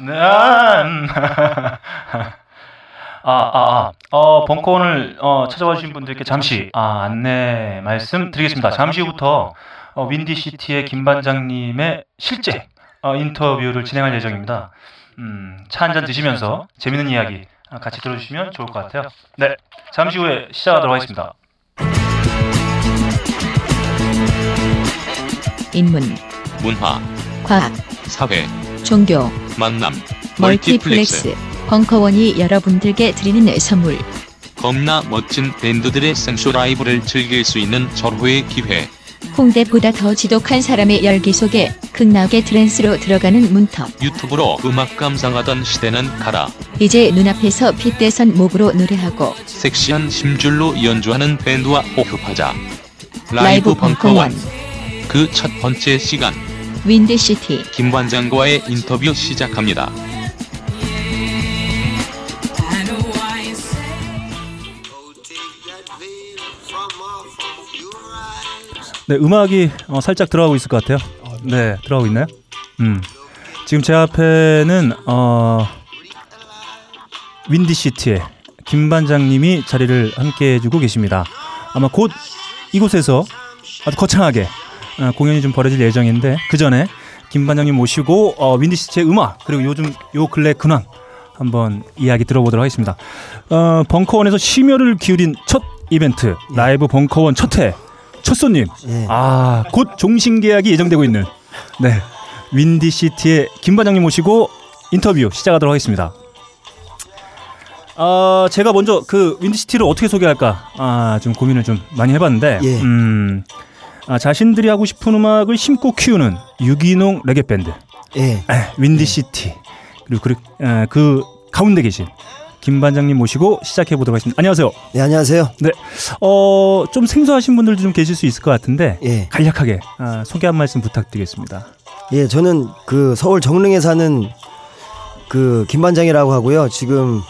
네. 아, 아, 아. 어, 벙커원을 어, 찾아와 주신 분들께 잠시 아, 안내 말씀드리겠습니다. 잠시 후부터 어, 윈디시티의 김 반장님의 실제 어, 인터뷰를 진행할 예정입니다. 음, 차 한 잔 드시면서 재밌는 이야기 아, 같이 들어주시면 좋을 것 같아요. 네, 잠시 후에 시작하도록 하겠습니다. 인문, 문화, 과학, 사회, 종교, 만남, 멀티플렉스, 벙커원이 여러분들께 드리는 선물. 겁나 멋진 밴드들의 생쇼 라이브를 즐길 수 있는 절호의 기회. 홍대보다 더 지독한 사람의 열기 속에 극락의 trance로 들어가는 문턱. 유튜브로 음악 감상하던 시대는 가라. 이제 눈앞에서 핏대선 목으로 노래하고 섹시한 심줄로 연주하는 밴드와 호흡하자. 라이브 벙커원, 그 첫 번째 시간 윈드시티. 김 관장과의 인터뷰 시작합니다. 네, 음악이 어, 살짝 들어가고 있을 것 같아요. 네, 들어가고 있나요? 음. 지금 제 앞에는 어, 윈디시티의 김 반장님이 자리를 함께 해주고 계십니다. 아마 곧 이곳에서 아주 거창하게 어, 공연이 좀 벌어질 예정인데 그 전에 김 반장님 모시고 어, 윈디시티의 음악 그리고 요즘 요 근래 근황 한번 이야기 들어보도록 하겠습니다. 어, 벙커원에서 심혈을 기울인 첫 이벤트 라이브 벙커원 첫회 첫 손님 예. 아, 곧 종신 계약이 예정되고 있는 네. 윈디시티의 김 반장님 모시고 인터뷰 시작하도록 하겠습니다. 아, 제가 먼저 그 윈디시티를 어떻게 소개할까? 아, 좀 고민을 좀 많이 해 봤는데 예. 음. 아, 자신들이 하고 싶은 음악을 심고 키우는 유기농 레게 밴드 예. 에, 윈디시티 그리고 그, 에, 그 가운데 계신 김 반장님 모시고 시작해 보도록 하겠습니다. 안녕하세요. 네, 안녕하세요. 어, 좀 생소하신 분들도 좀 계실 수 있을 것 같은데 예. 간략하게 아, 소개 한 말씀 부탁드리겠습니다. 예, 저는 그 서울 정릉에 사는 그 김 반장이라고 하고요. 지금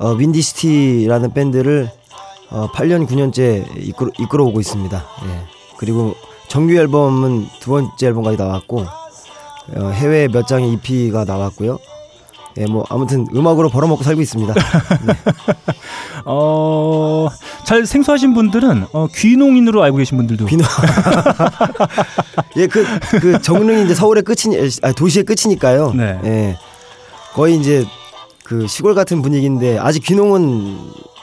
어, 윈디시티라는 밴드를 어, 8년 9년째 이끌어, 이끌어오고 있습니다. 예. 그리고 정규 앨범은 두 번째 앨범까지 나왔고 어, 그 외 몇 장의 EP가 나왔고요. 예, 뭐 아무튼 음악으로 벌어먹고 살고 있습니다. 어, 잘 생소하신 분들은 어, 귀농인으로 알고 계신 분들도 귀농. 예, 그, 그 정릉이 이제 서울의 끝이, 아, 도시의 끝이니까요. 네. 예. 거의 이제 그 시골 같은 분위기인데 아직 귀농은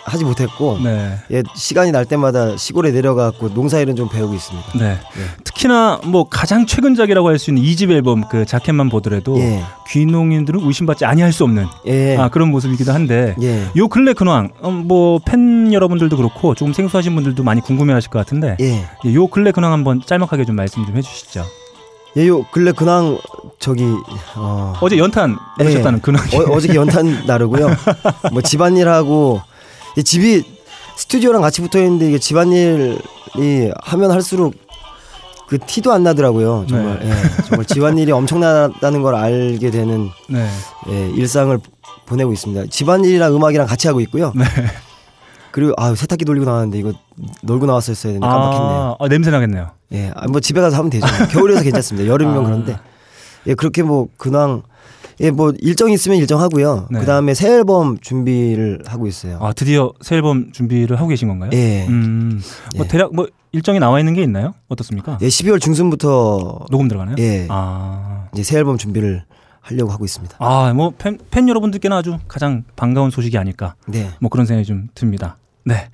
하지 못했고 네. 예, 시간이 날 때마다 시골에 내려가고 농사일은 좀 배우고 있습니다. 네. 특히나 뭐 가장 최근작이라고 할 수 있는 이집 앨범 그 자켓만 보더라도 예. 귀농인들은 의심받지 아니할 수 없는 예. 아, 그런 모습이기도 한데 예. 요 근래 근황 어, 뭐팬 여러분들도 그렇고 조금 생소하신 분들도 많이 궁금해하실 것 같은데 예. 예, 요 근래 근황 한번 짤막하게 좀 말씀 좀 해주시죠. 예, 요 근래 근황 저기 어, 어제 연탄 하셨다는 예. 근황. 어, 어저께 연탄 나르고요. 뭐 집안일하고 이 집이 스튜디오랑 같이 붙어 있는데 이게 집안일이 하면 할수록 그 티도 안 나더라고요. 정말 네. 예, 정말 집안일이 엄청나다는 걸 알게 되는 네. 예, 일상을 보내고 있습니다. 집안일이랑 음악이랑 같이 하고 있고요. 네. 그리고 아 세탁기 돌리고 나왔는데 이거 놀고 나왔어야 되는데 깜빡했네요. 아, 아, 냄새 나겠네요. 예, 아, 뭐 집에 가서 하면 되죠. 겨울이라서 괜찮습니다. 여름이면 아. 그런데 예 그렇게 뭐 근황 예 뭐 일정 있으면 일정 하고요. 네. 그 다음에 새 앨범 준비를 하고 있어요. 아 드디어 새 앨범 준비를 하고 계신 건가요? 예. 음, 뭐 예. 대략 뭐 일정이 나와 있는 게 있나요? 어떻습니까? 예, 12월 중순부터 녹음 들어가나요? 예. 아, 이제 새 앨범 준비를 하려고 하고 있습니다. 아, 뭐 팬 팬 여러분들께는 아주 가장 반가운 소식이 아닐까. 네. 뭐 그런 생각이 좀 듭니다. 네.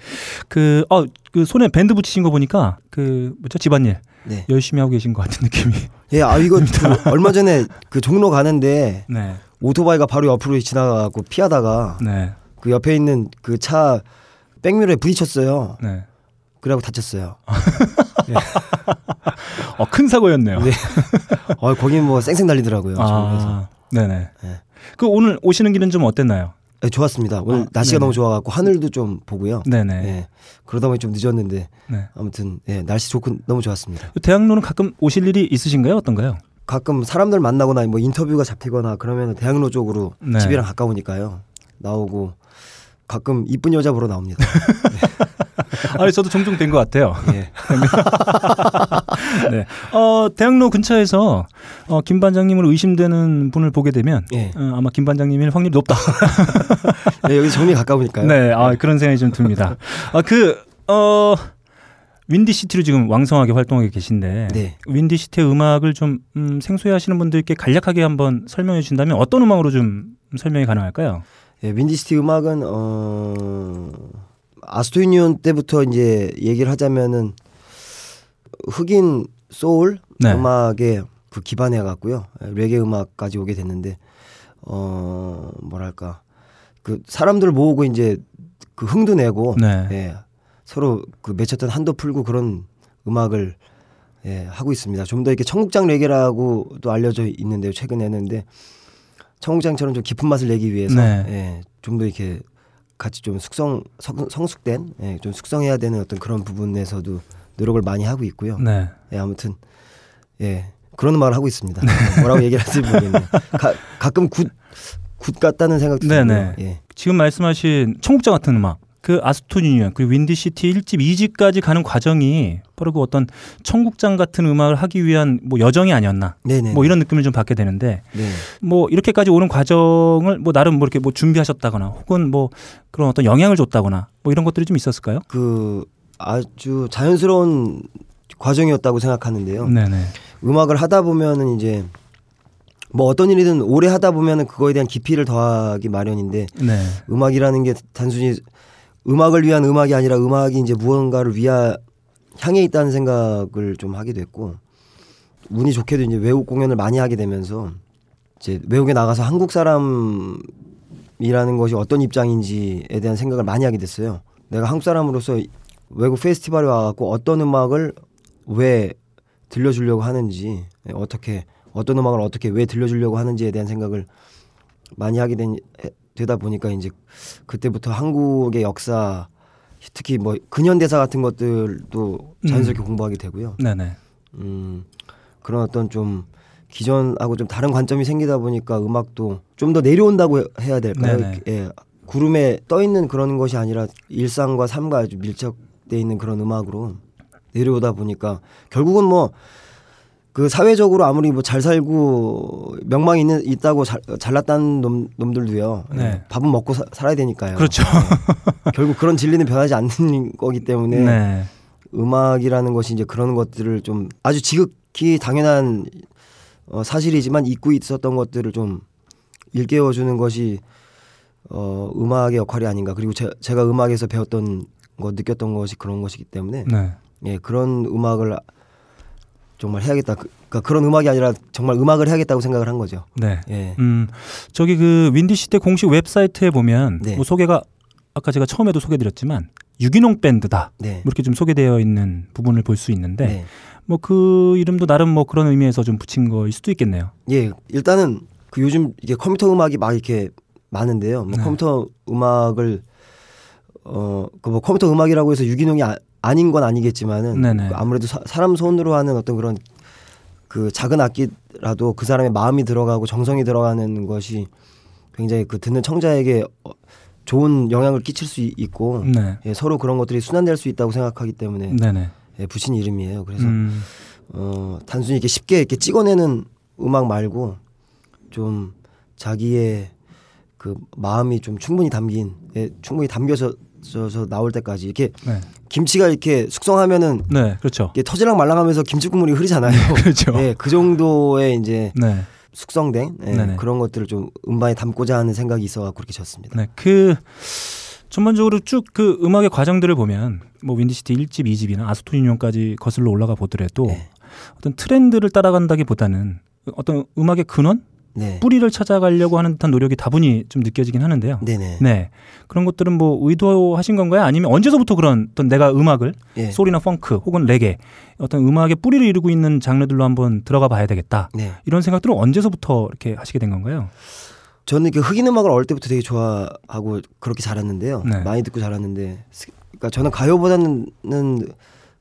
그, 어, 그 손에 밴드 붙이신 거 보니까 그, 뭐죠? 집안일 네. 열심히 하고 계신 것 같은 느낌이. 예, 아 이거 그 얼마 전에 그 종로 가는데 네. 오토바이가 바로 옆으로 지나가고 피하다가 네. 그 옆에 있는 그 차 백미러에 부딪혔어요. 네. 그래갖고 다쳤어요. 어, 큰 사고였네요. 네. 어, 거기 뭐 쌩쌩 달리더라고요. 아, 네네. 네. 그 오늘 오시는 길은 좀 어땠나요? 네, 좋았습니다. 오늘 아, 날씨가 네네. 너무 좋아갖고 하늘도 좀 보고요. 네네. 예. 그러다 보니 좀 늦었는데 네. 아무튼 예, 날씨 좋고 너무 좋았습니다. 대학로는 가끔 오실 일이 있으신가요? 어떤가요? 가끔 사람들 만나거나 뭐 인터뷰가 잡히거나 그러면 대학로 쪽으로 네. 집이랑 가까우니까요. 나오고 가끔 이쁜 여자 보러 나옵니다. 아니 저도 종종 된 것 같아요. 예. 네. 어, 대학로 근처에서 어, 김 반장님을 의심되는 분을 보게 되면 예. 어, 아마 김 반장님일 확률이 높다. 예, 여기 정릉이 가까우니까요. 네, 아, 그런 생각이 좀 듭니다. 아, 그, 어, 윈디시티로 지금 왕성하게 활동하고 계신데, 네. 윈디시티의 음악을 좀 음, 생소해 하시는 분들께 간략하게 한번 설명해 주신다면 어떤 음악으로 좀 설명이 가능할까요? 예, 윈디시티 음악은 어 아소토 유니온 때부터 이제 얘기를 하자면은 흑인 소울 네. 음악에 그 기반해 갖고요 레게 음악까지 오게 됐는데 어 뭐랄까 그 사람들 모으고 이제 그 흥도 내고 네. 예, 서로 그 맺혔던 한도 풀고 그런 음악을 예, 하고 있습니다. 좀 더 이렇게 청국장 레게라고도 알려져 있는데요. 최근에는 근데 청국장처럼 좀 깊은 맛을 내기 위해서 네. 예, 좀 더 이렇게 같이 좀 숙성 성, 성 숙된 예, 좀 숙성해야 되는 어떤 그런 부분에서도 노력을 많이 하고 있고요. 네. 예, 아무튼 예 그런 음악을 하고 있습니다. 뭐라고 얘기를 할지 모르겠네요. 가, 가끔 굿, 굿 같다는 생각도 들고요. 네네. 예. 지금 말씀하신 청국장 같은 음악, 그 아소토 유니온, 그리고 윈디시티 1집, 2집까지 가는 과정이 바로 그 어떤 청국장 같은 음악을 하기 위한 뭐 여정이 아니었나. 네네. 뭐 이런 느낌을 좀 받게 되는데 네. 뭐 이렇게까지 오는 과정을 뭐 나름 뭐 이렇게 뭐 준비하셨다거나 혹은 뭐 그런 어떤 영향을 줬다거나 뭐 이런 것들이 좀 있었을까요? 그 아주 자연스러운 과정이었다고 생각하는데요. 네네. 음악을 하다 보면은 이제 뭐 어떤 일이든 오래 하다 보면은 그거에 대한 깊이를 더하기 마련인데 네. 음악이라는 게 단순히 음악을 위한 음악이 아니라 음악이 이제 무언가를 위하 향해 있다는 생각을 좀 하게 됐고 운이 좋게도 이제 외국 공연을 많이 하게 되면서 이제 외국에 나가서 한국 사람이라는 것이 어떤 입장인지에 대한 생각을 많이 하게 됐어요. 내가 한국 사람으로서 외국 페스티벌에 와갖고 어떤 음악을 왜 들려주려고 하는지 예, 어떻게 어떤 음악을 어떻게 왜 들려주려고 하는지에 대한 생각을 많이 하게 된, 되다 보니까 이제 그때부터 한국의 역사 특히 뭐 근현대사 같은 것들도 자연스럽게 공부하게 되고요. 네네. 음, 그런 어떤 좀 기존하고 좀 다른 관점이 생기다 보니까 음악도 좀 더 내려온다고 해- 해야 될까요? 네네. 예, 구름에 떠 있는 그런 것이 아니라 일상과 삶과 아주 밀착돼 있는 그런 음악으로 내려오다 보니까 결국은 뭐 그 사회적으로 아무리 뭐 잘 살고 명망이 있는, 있다고 잘, 잘났다는 놈, 놈들도요. 예, 네. 밥은 먹고 사- 살아야 되니까요. 그렇죠. 예. 결국 그런 진리는 변하지 않는 거기 때문에 네. 음악이라는 것이 이제 그런 것들을 좀 아주 지극히 당연한 어, 사실이지만 잊고 있었던 것들을 좀 일깨워 주는 것이 어, 음악의 역할이 아닌가. 그리고 제, 제가 음악에서 배웠던 거 느꼈던 것이 그런 것이기 때문에 네. 예 그런 음악을 정말 해야겠다. 그, 그러니까 그런 음악이 아니라 정말 음악을 해야겠다고 생각을 한 거죠. 네. 예. 음, 저기 그 윈디시티 공식 웹사이트에 보면 네. 뭐 소개가 아까 제가 처음에도 소개드렸지만 유기농 밴드다. 네. 뭐 이렇게 좀 소개되어 있는 부분을 볼 수 있는데 네. 뭐그 이름도 나름 뭐 그런 의미에서 좀 붙인 거일 수도 있겠네요. 예, 일단은 그 요즘 이게 컴퓨터 음악이 막 이렇게 많은데요. 뭐 네. 컴퓨터 음악을 어그 뭐 컴퓨터 음악이라고 해서 유기농이 아, 아닌 건 아니겠지만은 네네. 그 아무래도 사, 사람 손으로 하는 어떤 그런 그 작은 악기라도 그 사람의 마음이 들어가고 정성이 들어가는 것이 굉장히 그 듣는 청자에게 어, 좋은 영향을 끼칠 수 있- 있고 네. 예, 서로 그런 것들이 순환될 수 있다고 생각하기 때문에. 예, 붙인 이름이에요. 그래서 음, 어, 단순히 이렇게 쉽게 이렇게 찍어내는 음악 말고 좀 자기의 그 마음이 좀 충분히 담긴 예, 충분히 담겨서 져서 나올 때까지 이렇게 네. 김치가 이렇게 숙성하면은 네, 그렇죠. 이게 터질랑 말랑하면서 김치 국물이 흐르잖아요. 그렇죠. 예, 그 정도의 이제 네. 숙성된 예, 네네. 그런 것들을 좀 음반에 담고자 하는 생각이 있어갖고 그렇게 지었습니다. 네. 그 전반적으로 쭉 그 음악의 과정들을 보면 뭐 윈디시티 1집, 2집이나 아소토 유니온까지 거슬러 올라가 보더라도 네. 어떤 트렌드를 따라간다기보다는 어떤 음악의 근원, 네, 뿌리를 찾아가려고 하는 듯한 노력이 다분히 좀 느껴지긴 하는데요. 네네, 네. 그런 것들은 뭐 의도하신 건가요? 아니면 언제서부터 그런 어떤 내가 음악을 예, 소울이나 펑크 혹은 레게 어떤 음악의 뿌리를 이루고 있는 장르들로 한번 들어가 봐야 되겠다. 네. 이런 생각들은 언제서부터 이렇게 하시게 된 건가요? 저는 그 흑인 음악을 어릴 때부터 되게 좋아하고 그렇게 자랐는데요. 네. 많이 듣고 자랐는데, 스- 그러니까 저는 가요보다는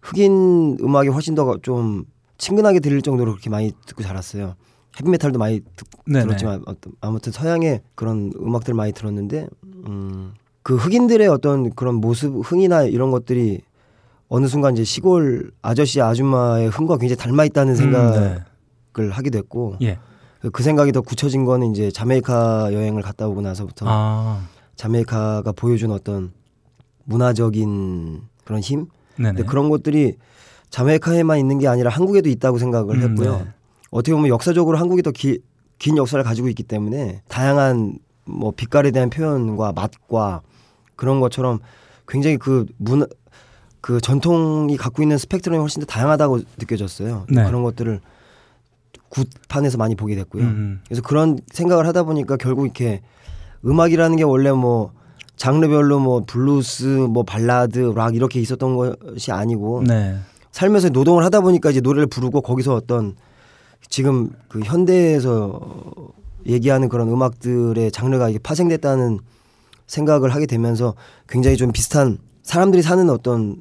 흑인 음악이 훨씬 더 좀 친근하게 들릴 정도로 그렇게 많이 듣고 자랐어요. 헤비메탈도 많이 듣. 들었지만 아무튼 서양의 그런 음악들 많이 들었는데, 음, 그 흑인들의 어떤 그런 모습, 흥이나 이런 것들이 어느 순간 이제 시골 아저씨 아줌마의 흥과 굉장히 닮아 있다는 음, 생각을 네. 하게 됐고 예. 그- 그 생각이 더 굳혀진 거는 이제 자메이카 여행을 갔다 오고 나서부터 아, 자메이카가 보여준 어떤 문화적인 그런 힘 네네. 근데 그런 것들이 자메이카에만 있는 게 아니라 한국에도 있다고 생각을 음, 했고요. 네. 어떻게 보면 역사적으로 한국이 더 긴 역사를 가지고 있기 때문에 다양한 뭐 빛깔에 대한 표현과 맛과 그런 것처럼 굉장히 그 문화 그 전통이 갖고 있는 스펙트럼이 훨씬 더 다양하다고 느껴졌어요. 네. 그런 것들을 굿판에서 많이 보게 됐고요. 음, 그래서 그런 생각을 하다 보니까 결국 이렇게 음악이라는 게 원래 뭐 장르별로 뭐 블루스, 뭐 발라드, 락 이렇게 있었던 것이 아니고 네. 살면서 노동을 하다 보니까 이제 노래를 부르고 거기서 어떤 지금 그 현대에서 얘기하는 그런 음악들의 장르가 이게 파생됐다는 생각을 하게 되면서 굉장히 좀 비슷한 사람들이 사는 어떤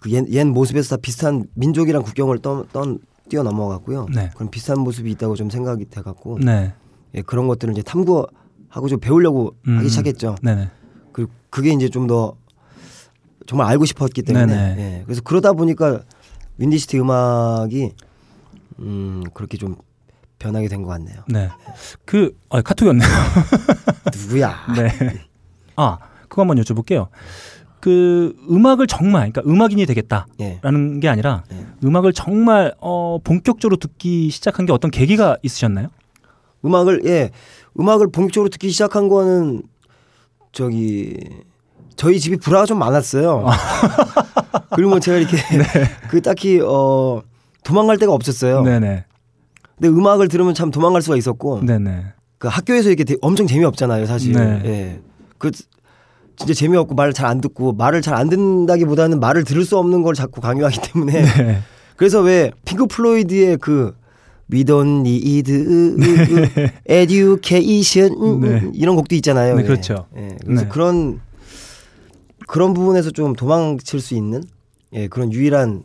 그 옛, 옛 모습에서 다 비슷한 민족이랑 국경을 떠, 떠, 뛰어넘어갔고요. 네. 그런 비슷한 모습이 있다고 좀 생각이 돼갖고 네. 예, 그런 것들을 이제 탐구하고 좀 배우려고 음. 하기 시작했죠. 네네. 그 그게 이제 좀 더 정말 알고 싶었기 때문에. 예, 그래서 그러다 보니까 윈디시티 음악이 음 그렇게 좀 변하게 된 것 같네요. 네. 그 아, 카톡이 왔네요. 누구야? 네. 아, 그거 한번 여쭤볼게요. 그 음악을 정말 그러니까 음악인이 되겠다라는 예. 게 아니라 예. 음악을 정말 어 본격적으로 듣기 시작한 게 어떤 계기가 있으셨나요? 음악을 예 음악을 본격적으로 듣기 시작한 거는 저기 저희 집이 불화가 좀 많았어요. 그리고 뭐 제가 이렇게 그 딱히 어 도망갈 데가 없었어요. 네네. 근데 음악을 들으면 참 도망갈 수가 있었고 네네. 그 학교에서 이렇게 엄청 재미없잖아요, 사실. 네. 예. 그 진짜 재미없고 말을 잘 안 듣고 말을 잘 안 듣는다기보다는 말을 들을 수 없는 걸 자꾸 강요하기 때문에 네. 그래서 왜 핑크 플로이드의 그 We don't need education 음, 네. 음, 이런 곡도 있잖아요. 네, 예. 그렇죠. 예. 그래서 네. 그런 그런 부분에서 좀 도망칠 수 있는 예, 그런 유일한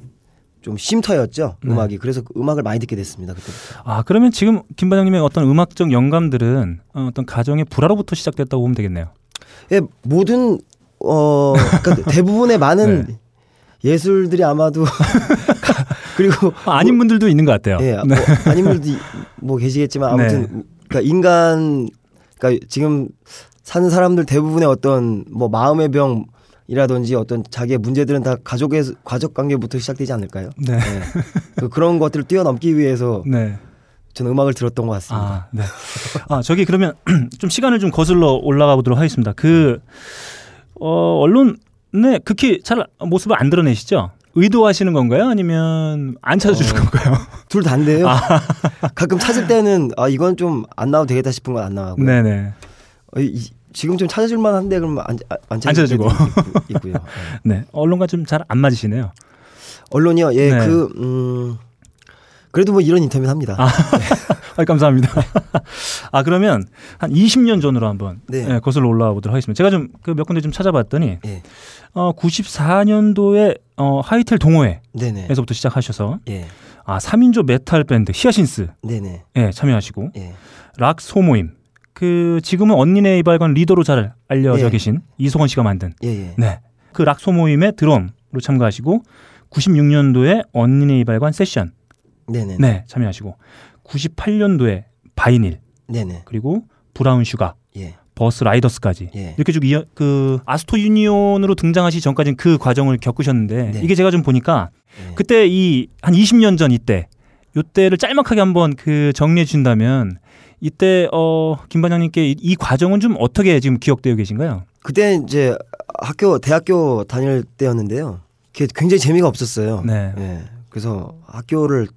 좀 쉼터였죠 네. 음악이 그래서 그 음악을 많이 듣게 됐습니다 그때부터. 아 그러면 지금 김 반장님의 어떤 음악적 영감들은 어, 어떤 가정의 불화로부터 시작됐다고 보면 되겠네요. 예, 모든 어 그러니까 대부분의 많은 네. 예술들이 아마도 그리고 아, 아닌 분들도 있는 것 같아요. 예, 네. 뭐 아닌 분들도 이- 뭐 계시겠지만 아무튼 그러니까 인간 그러니까 지금 사는 사람들 대부분의 어떤 뭐 마음의 병 이라든지 어떤 자기의 문제들은 다 가족의 가족 관계부터 시작되지 않을까요? 네. 예. 그 그런 것들을 뛰어넘기 위해서 네. 저는 음악을 들었던 것 같습니다. 아, 네. 아, 저기 그러면 좀 시간을 좀 거슬러 올라가 보도록 하겠습니다. 그, 어, 언론에 극히 잘 모습을 안 드러내시죠? 의도하시는 건가요? 아니면 안 찾아주는 어. 건가요? 둘 다인데요. 가끔 찾을 때는 아 이건 좀 안 나와도 되겠다 싶은 건 안 나가고. 요 네네. 어, 이- 지금 좀 찾아줄 만한데 그러면 안, 안, 안 찾아주고. 있고요. 예. 네. 언론과 좀 잘 안 맞으시네요. 언론이요. 예, 네. 그 음. 그래도 뭐 이런 인터뷰는 합니다. 아, 감사합니다. 아, 그러면 한 20년 전으로 한번 네. 예, 거슬러 올라가 보도록 하겠습니다. 제가 좀 그 몇 군데 좀 찾아봤더니 예. 어, 94년도에 어, 하이텔 동호회에서부터 네네. 시작하셔서 예. 아, 3인조 메탈 밴드 히아신스 네네. 에 참여하시고 예. 락 소모임 그 지금은 언니네 이발관 리더로 잘 알려져 예. 계신 이석원 씨가 만든 예. 예. 네. 그 락 소 모임의 드럼으로 참가하시고 96년도에 언니네 이발관 세션 네네. 네, 참여하시고 98년도에 바이닐 네네. 그리고 브라운 슈가 예. 버스 라이더스까지 예. 이렇게 쭉 이어, 그 아소토 유니온으로 등장하시 전까지는 그 과정을 겪으셨는데 네. 이게 제가 좀 보니까 예. 그때 이 한 20년 전 이때 요때를 짤막하게 한번 그 정리해 주신다면 이때 어 김 반장님께 이, 이 과정은 좀 어떻게 지금 기억되어 계신가요? 그때 이제 학교 대학교 다닐 때였는데요. 그게 굉장히 재미가 없었어요. 네. 예. 그래서 학교를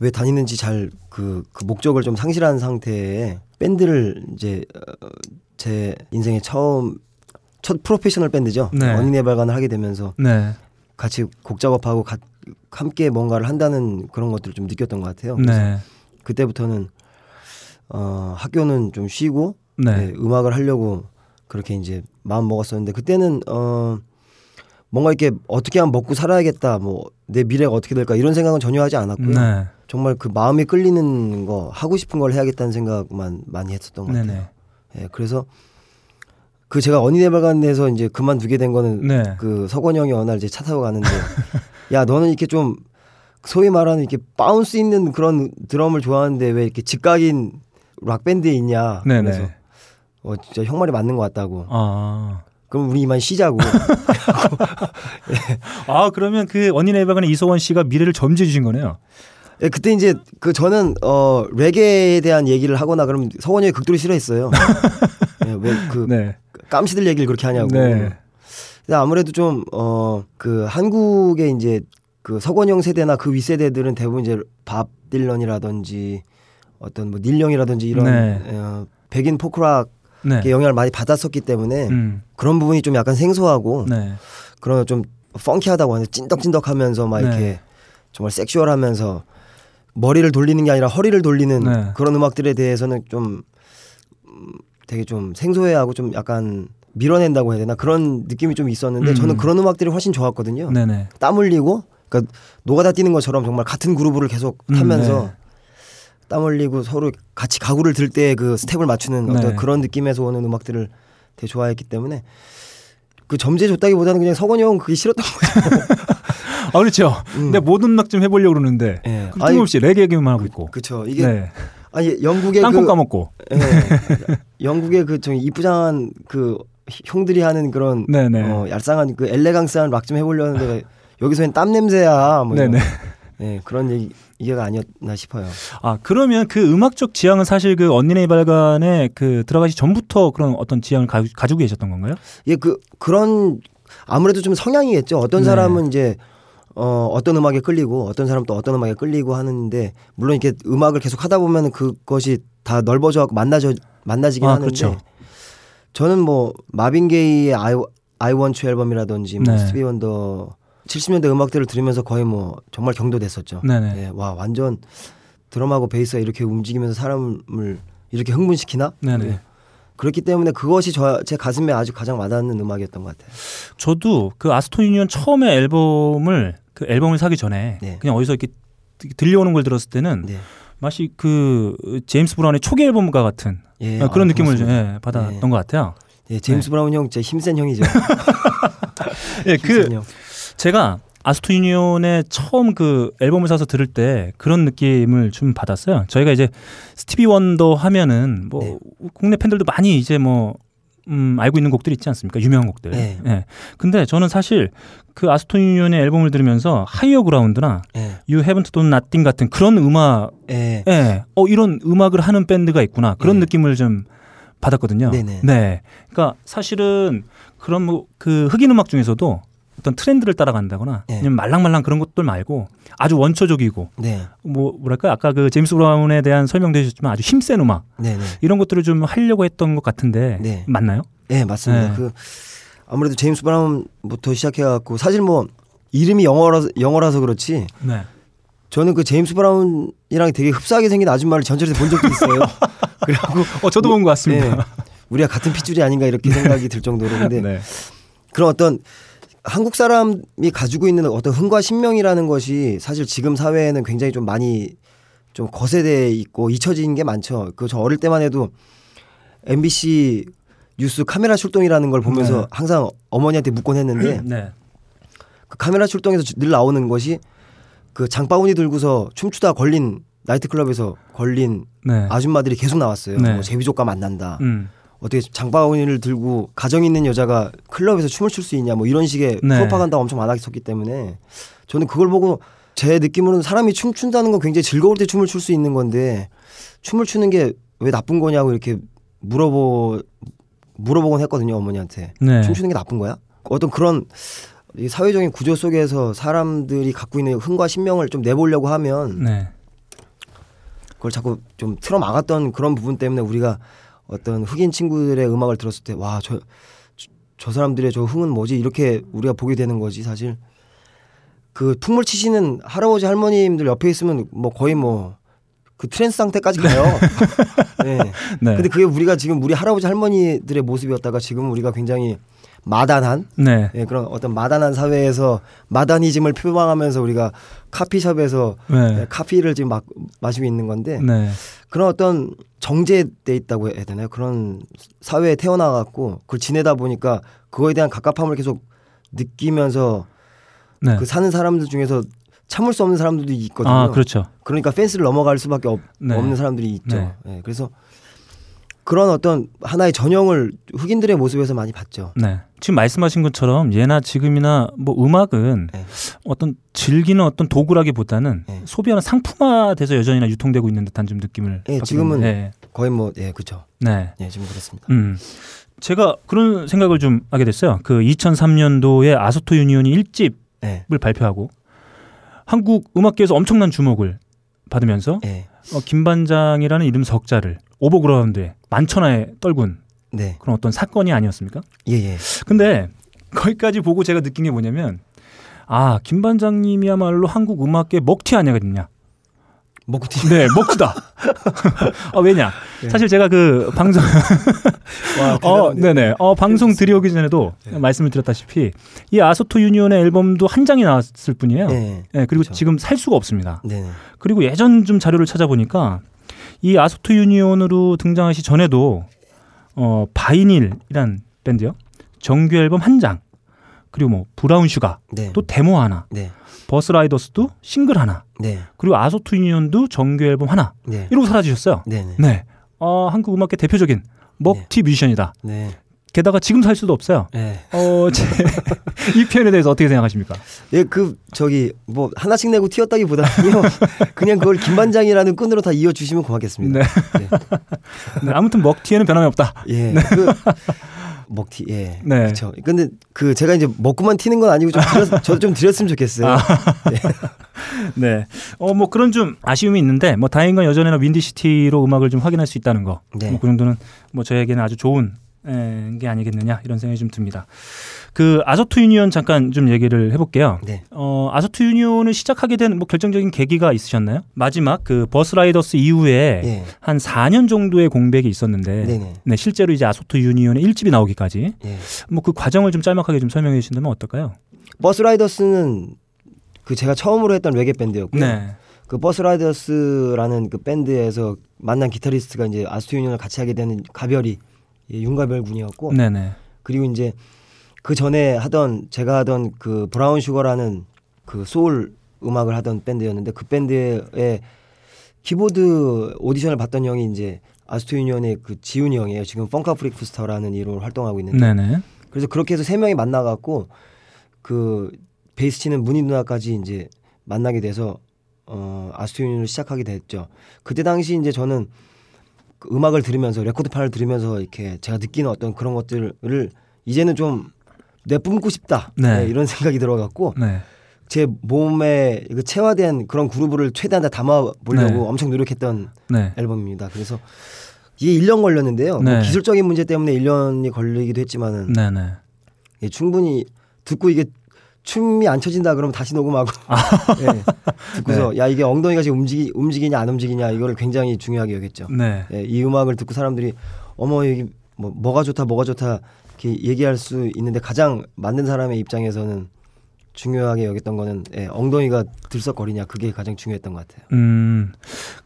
왜 다니는지 잘그 그 목적을 좀 상실한 상태에 밴드를 이제 어, 제 인생의 처음 첫 프로페셔널 밴드죠. 네. 언니네 발간을 하게 되면서 네. 같이 곡 작업하고 가, 함께 뭔가를 한다는 그런 것들을 좀 느꼈던 것 같아요. 그래서 네. 그때부터는 어, 학교는 좀 쉬고 네. 네, 음악을 하려고 그렇게 이제 마음 먹었었는데 그때는 어 뭔가 이렇게 어떻게 하면 먹고 살아야겠다 뭐 내 미래가 어떻게 될까 이런 생각은 전혀 하지 않았고요. 네. 정말 그 마음이 끌리는 거 하고 싶은 걸 해야겠다는 생각만 많이 했었던 것 같아요. 네네. 예, 그래서 그 제가 언니네 이발관에서 이제 그만두게 된 거는 네. 그 석원이 형이 어느 날 이제 차 타고 가는데 야 너는 이렇게 좀 소위 말하는 이렇게 bounce 있는 그런 드럼을 좋아하는데 왜 이렇게 직각인 락 밴드에 있냐? 네네. 그래서 어 진짜 형 말이 맞는 것 같다고. 아. 그럼 우리 이만 쉬자고. 아 그러면 그 언니네 이발관의 이석원 씨가 미래를 점지해 주신 거네요. 예, 그때 이제 그 저는 어 레게에 대한 얘기를 하거나 그럼 석원이 형이 극도로 싫어했어요. 예, 왜그 네. 깜시들 얘기를 그렇게 하냐고. 네. 근데 아무래도 좀 어 그 한국의 이제 그 서건영 세대나 그 윗세대들은 대부분 이제 밥 딜런이라든지 어떤 뭐 닐령이라든지 이런 네. 어, 백인 포크락의 네. 영향을 많이 받았었기 때문에 음. 그런 부분이 좀 약간 생소하고 네. 그런 좀 펑키하다고 하는 찐덕찐덕하면서 막 네. 이렇게 정말 섹슈얼하면서 머리를 돌리는 게 아니라 허리를 돌리는 네. 그런 음악들에 대해서는 좀 음, 되게 좀 생소해하고 좀 약간 밀어낸다고 해야 되나 그런 느낌이 좀 있었는데 음. 저는 그런 음악들이 훨씬 좋았거든요. 네네. 땀 흘리고 그러니까 노가다 뛰는 것처럼 정말 같은 그루브를 계속 음, 타면서 네. 땀 흘리고 서로 같이 가구를 들 때 그 스텝을 맞추는 어떤 네. 그런 느낌에서 오는 음악들을 되게 좋아했기 때문에 그 점제 줬다기보다는 그냥 석원이 형 그게 싫었던 거예요. 아 그렇죠. 음. 근데 모든 음악 좀 해보려고 그러는데 예. 그 뜬금없이 레게 얘기만 하고 있고. 그쵸 이게 네. 아니 영국의 땅콩 그 까먹고. 예, 영국의 그 좀 이쁘장한 그 형들이 하는 그런 네네. 어, 얄쌍한 그 엘레강스한 락 좀 해보려는데 여기서는 땀 냄새야 뭐 이런, 네 네. 예, 그런 얘기 이해가 아니었나 싶어요. 아 그러면 그 음악적 지향은 사실 그 언니네 발간에 그 들어가기 전부터 그런 어떤 지향을 가, 가지고 계셨던 건가요? 예, 그 그런 아무래도 좀 성향이겠죠. 어떤 네. 사람은 이제 어, 어떤 음악에 끌리고 어떤 사람 또 어떤 음악에 끌리고 하는데 물론 이렇게 음악을 계속 하다 보면 그것이 다 넓어져 만나져 만나지긴 아, 하는데 그렇죠. 저는 뭐 마빈 게이의 I, I Want You 앨범이라든지 뭐 네. 스티비 원더 70년대 음악들을 들으면서 거의 뭐 정말 경도됐었죠. 네네. 예, 와 완전 드럼하고 베이스가 이렇게 움직이면서 사람을 이렇게 흥분시키나? 네네. 예. 그렇기 때문에 그것이 저 제 가슴에 아주 가장 와닿는 음악이었던 것 같아요. 저도 그 아소토 유니온 처음에 앨범을 그 앨범을 사기 전에 네. 그냥 어디서 이렇게 들려오는 걸 들었을 때는 네. 마치 그 제임스 브라운의 초기 앨범과 같은 예, 어, 그런 아, 느낌을 좀. 예, 받았던 네. 것 같아요. 예, 제임스 브라운 형 진짜 힘센 형이죠. 예, 그 힘센 형. 제가 아소토 유니온의 처음 그 앨범을 사서 들을 때 그런 느낌을 좀 받았어요. 저희가 이제 스티비 원더 하면은 뭐 네. 국내 팬들도 많이 이제 뭐 음, 알고 있는 곡들이 있지 않습니까? 유명한 곡들. 네. 예. 근데 저는 사실 그 아소토 유니온의 앨범을 들으면서 Higher Ground나 예, You Haven't Done Nothing 같은 그런 음악, 예, 예, 어 이런 음악을 하는 밴드가 있구나 그런 네. 느낌을 좀 받았거든요. 네네. 네, 그러니까 사실은 그런 뭐 그 흑인 음악 중에서도 어떤 트렌드를 따라간다거나 네. 말랑말랑 그런 것들 말고 아주 원초적이고 네, 뭐 뭐랄까 아까 그 제임스 브라운에 대한 설명도 해주셨지만 아주 힘센 음악 네, 네. 이런 것들을 좀 하려고 했던 것 같은데 네. 맞나요? 예, 맞습니다. 네. 그 아무래도 제임스 브라운부터 시작해갖고 사실 뭐 이름이 영어라서 영어라서 그렇지 네. 저는 그 제임스 브라운이랑 되게 흡사하게 생긴 아줌마를 전철에서 본 적도 있어요. 그래갖고 어 저도 본 것 같습니다. 예, 우리가 같은 핏줄이 아닌가 이렇게 생각이 들 정도로 근데 네. 그런 어떤 한국 사람이 가지고 있는 어떤 흥과 신명이라는 것이 사실 지금 사회에는 굉장히 좀 많이 좀 거세돼 있고 잊혀진 게 많죠. 그 저 어릴 때만 해도 MBC 뉴스 카메라 출동이라는 걸 보면서 네. 항상 어머니한테 묻곤 했는데 네. 그 카메라 출동에서 늘 나오는 것이 그 장바구니 들고서 춤추다 걸린 나이트클럽에서 걸린 네. 아줌마들이 계속 나왔어요. 네. 뭐 제비족과 만난다. 음. 어떻게 장바구니를 들고 가정 있는 여자가 클럽에서 춤을 출 수 있냐 뭐 이런 식의 네. 프로파간다가 엄청 많았었기 때문에 저는 그걸 보고 제 느낌으로는 사람이 춤춘다는 건 굉장히 즐거울 때 춤을 출 수 있는 건데 춤을 추는 게 왜 나쁜 거냐고 이렇게 물어보 물어보곤 했거든요 어머니한테 네. 춤추는 게 나쁜 거야? 어떤 그런 이 사회적인 구조 속에서 사람들이 갖고 있는 흥과 신명을 좀 내보려고 하면 네. 그걸 자꾸 좀 틀어 막았던 그런 부분 때문에 우리가 어떤 흑인 친구들의 음악을 들었을 때 와 저 저 사람들의 저 흥은 뭐지 이렇게 우리가 보게 되는 거지 사실 그 풍물 치시는 할아버지 할머님들 옆에 있으면 뭐 거의 뭐 그 trance 상태까지 가요. 네. 네. 근데 그게 우리가 지금 우리 할아버지 할머니들의 모습이었다가 지금 우리가 굉장히 모던한 네. 예, 그런 어떤 모던한 사회에서 모더니즘을 표방하면서 우리가 카피숍에서 네. 예, 카피를 지금 막 마시고 있는 건데 네. 그런 어떤 정제돼 있다고 해야 되나요? 그런 사회에 태어나갖고 그걸 지내다 보니까 그거에 대한 갑갑함을 계속 느끼면서 네. 그 사는 사람들 중에서 참을 수 없는 사람들도 있거든요. 아, 그렇죠. 그러니까 펜스를 넘어갈 수밖에 없, 네. 없는 사람들이 있죠. 네. 예, 그래서 그런 어떤 하나의 전형을 흑인들의 모습에서 많이 봤죠. 네. 지금 말씀하신 것처럼 예나 지금이나 뭐 음악은 네. 어떤 즐기는 어떤 도구라기보다는 네. 소비하는 상품화돼서 여전히나 유통되고 있는 듯한 좀 느낌을 예, 받게 지금은. 네. 거의 뭐 예, 그렇죠. 네. 예, 지금 그렇습니다. 음. 제가 그런 생각을 좀 하게 됐어요. 그 2003년도에 아소토 유니온이 1집을 예. 발표하고 한국 음악계에서 엄청난 주목을 받으면서 예. 어, 김반장이라는 이름 석자를 오버그라운드에 만천하에 떨군 네. 그런 어떤 사건이 아니었습니까? 예, 예. 근데 거기까지 보고 제가 느낀 게 뭐냐면 아 김 반장님이야말로 한국 음악계 먹튀 아니거든요. 먹고 튀. 네, 먹튀다. 아 왜냐? 네. 사실 제가 그 방송 와, 어, 대단하네. 네네. 어, 방송 들여오기 전에도 네. 말씀을 드렸다시피 이 아소토 유니온의 앨범도 한 장이 나왔을 뿐이에요. 네. 네, 그리고 그렇죠. 지금 살 수가 없습니다. 네. 네. 그리고 예전 좀 자료를 찾아보니까 이 아소토 유니온으로 등장하시 전에도 어, 바이닐이란 밴드요. 정규 앨범 한 장. 그리고 뭐 브라운 슈가 네. 또 데모 하나. 네. 버스 라이더스도 싱글 하나. 네. 그리고 아소토 유니온도 정규 앨범 하나. 네. 이러고 사라지셨어요. 네. 네. 네. 어, 한국 음악계 대표적인 먹튀 뮤지션이다. 네. 게다가 지금 살 수도 없어요. 네. 어, 제, 이 표현에 대해서 어떻게 생각하십니까? 예, 그 저기 뭐 하나씩 내고 튀었다기보다는요. 그냥 그걸 김반장이라는 끈으로 다 이어 주시면 고맙겠습니다. 네. 네. 네, 아무튼 먹튀에는 변함이 없다. 예. 그 먹튀 예. 네. 그렇죠. 근데 그 제가 이제 먹고만 튀는 건 아니고 좀 드렸, 저도 좀 드렸으면 좋겠어요. 아. 네. 어, 뭐 그런 좀 아쉬움이 있는데, 뭐 다행인 건 여전히나 윈디시티로 음악을 좀 확인할 수 있다는 거. 네. 뭐그 정도는 뭐 저에게는 아주 좋은 에, 게 아니겠느냐 이런 생각이 좀 듭니다. 그 아소토 유니온 잠깐 좀 얘기를 해볼게요. 네. 어, 아소토 유니온을 시작하게 된 뭐 결정적인 계기가 있으셨나요? 마지막 그 버스 라이더스 이후에 예. 한 4년 정도의 공백이 있었는데 네네. 네, 실제로 이제 아소토 유니온의 1집이 나오기까지 예. 뭐그 과정을 좀 짤막하게 좀 설명해 주신다면 어떨까요? 버스 라이더스는 그 제가 처음으로 했던 레게 밴드였고요. 네. 그 버스 라이더스라는 그 밴드에서 만난 기타리스트가 이제 아소토 유니온을 같이 하게 되는 가별이 예, 윤가별 군이었고 네, 네. 그리고 이제 그 전에 하던 제가 하던 그 브라운 슈거라는 그 소울 음악을 하던 밴드였는데 그 밴드의 키보드 오디션을 봤던 형이 이제 아소토 유니온의 그 지훈이 형이에요. 지금 펑카 프리크 스타라는 이름으로 활동하고 있는데 네, 네. 그래서 그렇게 해서 세 명이 만나 갖고 그 베이스 치는 문희 누나까지 이제 만나게 돼서 어 아소토 유니온을 시작하게 됐죠. 그때 당시 이제 저는 그 음악을 들으면서 레코드판을 들으면서 이렇게 제가 느끼는 어떤 그런 것들을 이제는 좀 내뿜고 싶다 네. 네, 이런 생각이 들어갖고 네. 제 몸에 그 체화된 그런 groove를 최대한 다 담아 보려고 네. 엄청 노력했던 네. 앨범입니다. 그래서 이게 1년 걸렸는데요. 뭐 네. 기술적인 문제 때문에 1년이 걸리기도 했지만은. 예, 충분히 듣고 이게 춤이 안 쳐진다 그러면 다시 녹음하고 예, 듣고서 야 이게 엉덩이가 지금 움직이 움직이냐 안 움직이냐 이거를 굉장히 중요하게 여겼죠. 네. 예, 이 음악을 듣고 사람들이 어머 여기 뭐 뭐가 좋다 뭐가 좋다 이렇게 얘기할 수 있는데 가장 만든 사람의 입장에서는 중요하게 여겼던 거는 예, 엉덩이가 들썩거리냐 그게 가장 중요했던 것 같아요. 음.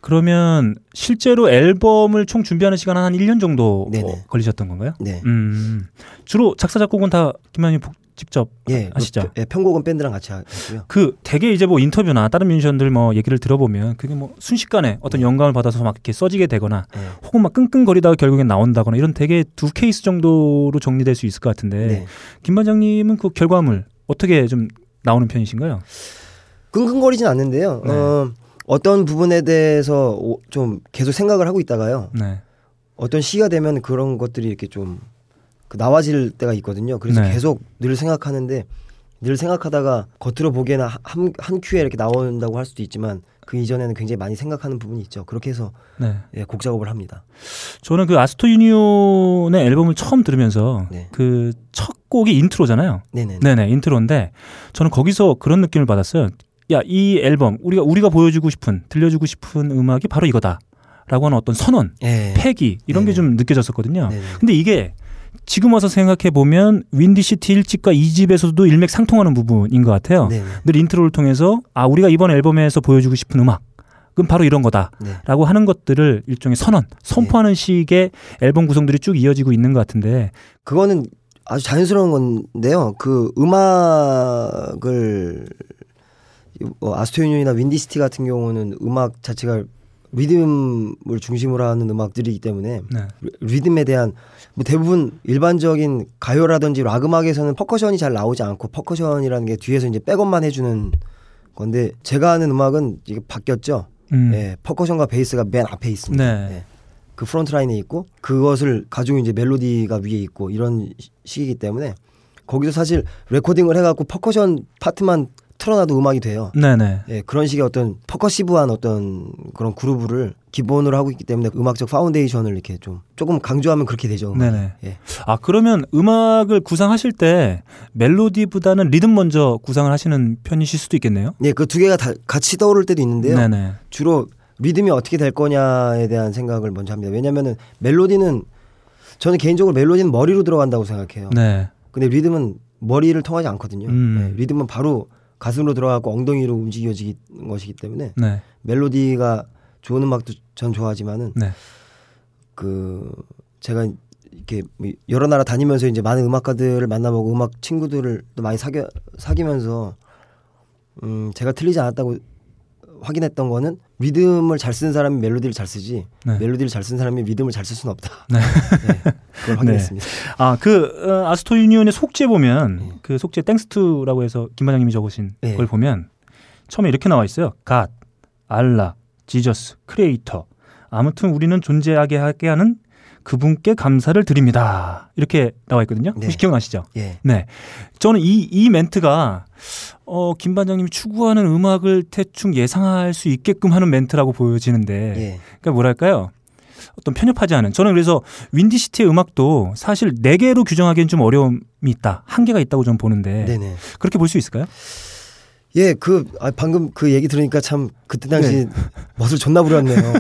그러면 실제로 앨범을 총 준비하는 시간은 한 1년 정도 네네. 걸리셨던 건가요? 네. 음. 주로 작사 작곡은 다 김만희 복- 직접 예, 하시죠? 그, 예, 편곡은 밴드랑 같이 했고요. 그 되게 이제 뭐 인터뷰나 다른 뮤지션들 뭐 얘기를 들어보면 그게 뭐 순식간에 어떤 네. 영감을 받아서 막 이렇게 써지게 되거나 예. 혹은 막 끙끙거리다가 결국엔 나온다거나 이런 되게 두 케이스 정도로 정리될 수 있을 것 같은데 네. 김 반장님은 그 결과물 어떻게 좀 나오는 편이신가요? 끙끙거리진 않는데요. 네. 어, 어떤 부분에 대해서 오- 좀 계속 생각을 하고 있다가요. 네. 어떤 시기가 되면 그런 것들이 이렇게 좀 그 나와질 때가 있거든요. 그래서 네. 계속 늘 생각하는데 늘 생각하다가 겉으로 보기에는 한, 한 큐에 이렇게 나온다고 할 수도 있지만 그 이전에는 굉장히 많이 생각하는 부분이 있죠. 그렇게 해서 네. 예, 곡 작업을 합니다. 저는 그 아소토 유니온의 앨범을 처음 들으면서 네. 그첫 곡이 intro잖아요. 네네. 네네 intro인데 저는 거기서 그런 느낌을 받았어요. 야 이 앨범 우리가 우리가 보여주고 싶은 들려주고 싶은 음악이 바로 이거다라고 하는 어떤 선언, 예. 패기 이런 게 네네. 좀 느껴졌었거든요. 네네. 근데 이게 지금 와서 생각해 보면 윈디시티 1집과 2집에서도 일맥상통하는 부분인 것 같아요. 네네. 늘 intro를 통해서 아 우리가 이번 앨범에서 보여주고 싶은 음악 그럼 바로 이런 거다라고 네. 하는 것들을 일종의 선언 선포하는 식의 앨범 구성들이 쭉 이어지고 있는 것 같은데 그거는 아주 자연스러운 건데요. 그 음악을 어, 아소토 유니온이나 윈디시티 같은 경우는 음악 자체가 리듬을 중심으로 하는 음악들이기 때문에 네. 리- 리듬에 대한 뭐 대부분 일반적인 가요라든지 락 음악에서는 퍼커션이 잘 나오지 않고 퍼커션이라는 게 뒤에서 이제 백업만 해주는 건데 제가 하는 음악은 이게 바뀌었죠. 음. 예, 퍼커션과 베이스가 맨 앞에 있습니다. 네. 예. 그 front line에 있고 그것을 가지고 이제 멜로디가 위에 있고 이런 시- 식이기 때문에 거기서 사실 레코딩을 해갖고 퍼커션 파트만 틀어놔도 음악이 돼요. 네네. 예, 그런 식의 어떤 percussive한 어떤 그런 groove를 기본으로 하고 있기 때문에 음악적 foundation을 이렇게 좀 조금 강조하면 그렇게 되죠. 네네. 예. 아 그러면 음악을 구상하실 때 멜로디보다는 리듬 먼저 구상을 하시는 편이실 수도 있겠네요. 예, 그두 개가 다 같이 떠오를 때도 있는데요. 네네. 주로 리듬이 어떻게 될 거냐에 대한 생각을 먼저 합니다. 왜냐면은 멜로디는 저는 개인적으로 멜로디는 머리로 들어간다고 생각해요. 네. 근데 리듬은 머리를 통하지 않거든요. 음. 네, 리듬은 바로 가슴으로 들어가고 엉덩이로 움직여지는 것이기 때문에 네. 멜로디가 좋은 음악도 전 좋아하지만은 네. 그 제가 이렇게 뭐 여러 나라 다니면서 이제 많은 음악가들을 만나보고 음악 친구들을 또 많이 사귀 사귀면서 음 제가 틀리지 않았다고 확인했던 거는 리듬을 잘 쓰는 사람이 멜로디를 잘 쓰지 네. 멜로디를 잘 쓰는 사람이 리듬을 잘 쓸 수는 없다. 네. 네, 그걸 확인했습니다. 아그 어, 아소토 유니온의 속지 보면 네. 그 속지 thanks to라고 해서 김 반장님이 적으신 네. 걸 보면 처음에 이렇게 나와 있어요. God, Allah, Jesus, Creator. 아무튼 우리는 존재하게 하게 하는 그분께 감사를 드립니다. 이렇게 나와 있거든요. 네. 혹시 기억나시죠? 예. 네. 저는 이, 이 멘트가, 어, 김 반장님이 추구하는 음악을 대충 예상할 수 있게끔 하는 멘트라고 보여지는데, 예. 그러니까 뭐랄까요? 어떤 편협하지 않은. 저는 그래서 윈디시티의 음악도 사실 레게로 규정하기엔 좀 어려움이 있다. 한계가 있다고 좀 보는데, 네네. 그렇게 볼 수 있을까요? 예, 그 아, 방금 그 얘기 들으니까 참 그때 당시 멋을 존나 부렸네요.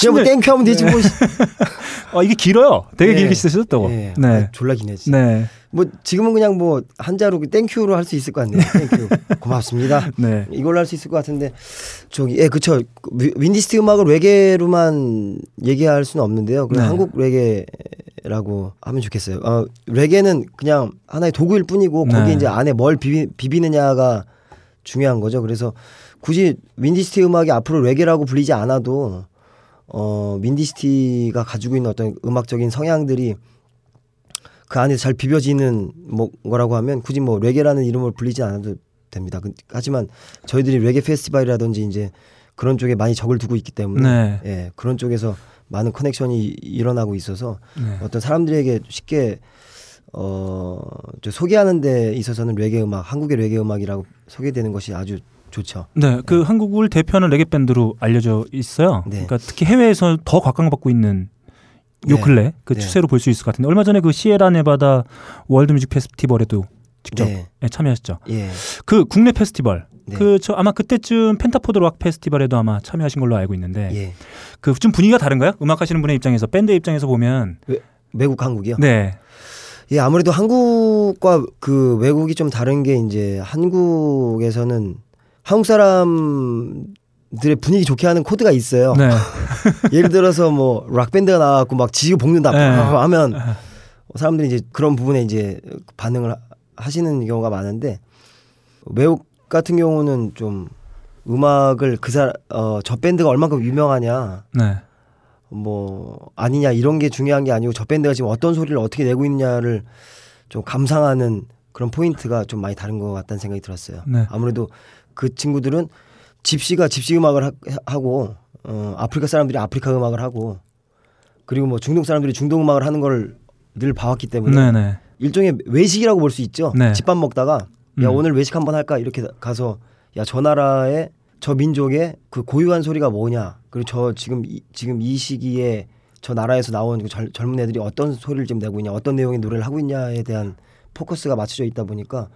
그냥 뭐 thank you 하면 되지 뭐. 어, 이게 길어요. 되게 예. 길게 쓰셨다고. 예, 네. 아, 졸라 기네. 진짜. 네. 뭐 지금은 그냥 뭐 한자로 그 thank you로 할 수 있을 것 같네요. Thank you. 고맙습니다. 네. 이걸로 할 수 있을 것 같은데 저기 예 그쵸 위- 윈디시티 음악을 레게로만 얘기할 수는 없는데요. 그냥 네. 한국 레게 라고 하면 좋겠어요. 어, 레게는 그냥 하나의 도구일 뿐이고 네. 거기 이제 안에 뭘 비비, 비비 느냐가 중요한 거죠. 그래서 굳이 윈디시티 음악이 앞으로 레게라고 불리지 않아도 어 윈디스티가 가지고 있는 어떤 음악적인 성향들이 그 안에 잘 비벼지는 뭐 거라고 하면 굳이 뭐 레게라는 이름을 불리지 않아도 됩니다. 그- 하지만 저희들이 레게 페스티벌이라든지 이제 그런 쪽에 많이 적을 두고 있기 때문에 네. 예, 그런 쪽에서 많은 커넥션이 일어나고 있어서 네. 어떤 사람들에게 쉽게 어, 저 소개하는 데 있어서는 레게 음악, 한국의 레게 음악이라고 소개되는 것이 아주 좋죠. 네, 그 한국을 대표하는 레게 밴드로 알려져 있어요. 네. 그러니까 특히 해외에서 더 각광받고 있는 요 네. 근래 그 네. 추세로 볼 수 있을 것 같은데 얼마 전에 그 시에라 네바다 월드 뮤직 페스티벌에도 직접 네. 예, 참여하셨죠. 예. 그 국내 페스티벌 네. 그저 아마 그때쯤 펜타포드 락 페스티벌에도 아마 참여하신 걸로 알고 있는데 예. 그좀 분위기가 다른가요? 음악 하시는 분의 입장에서 밴드 입장에서 보면 외국 한국이요? 네. 예, 아무래도 한국과 그 외국이 좀 다른 게 이제 한국에서는 한국 사람들의 분위기 좋게 하는 코드가 있어요. 네. 예를 들어서 뭐 락밴드가 나와갖고 막 지지고 볶는다 네. 하면 사람들이 이제 그런 부분에 이제 반응을 하- 하시는 경우가 많은데 외국 같은 경우는 좀 음악을 그 사람 어저 밴드가 얼마큼 유명하냐 네. 뭐 아니냐 이런 게 중요한 게 아니고 저 밴드가 지금 어떤 소리를 어떻게 내고 있냐를 좀 감상하는 그런 포인트가 좀 많이 다른 것 같다는 생각이 들었어요. 네. 아무래도 그 친구들은 집시가 집시 음악을 하, 하고 어, 아프리카 사람들이 아프리카 음악을 하고 그리고 뭐 중동 사람들이 중동 음악을 하는 걸 늘 봐왔기 때문에 네, 네. 일종의 외식이라고 볼 수 있죠. 네. 집밥 먹다가 야 음. 오늘 외식 한번 할까 이렇게 가서 야 저 나라의 저 민족의 그 고유한 소리가 뭐냐 그리고 저 지금 이, 지금 이 시기에 저 나라에서 나온 그 젊, 젊은 애들이 어떤 소리를 지금 내고 있냐 어떤 내용의 노래를 하고 있냐에 대한 포커스가 맞춰져 있다 보니까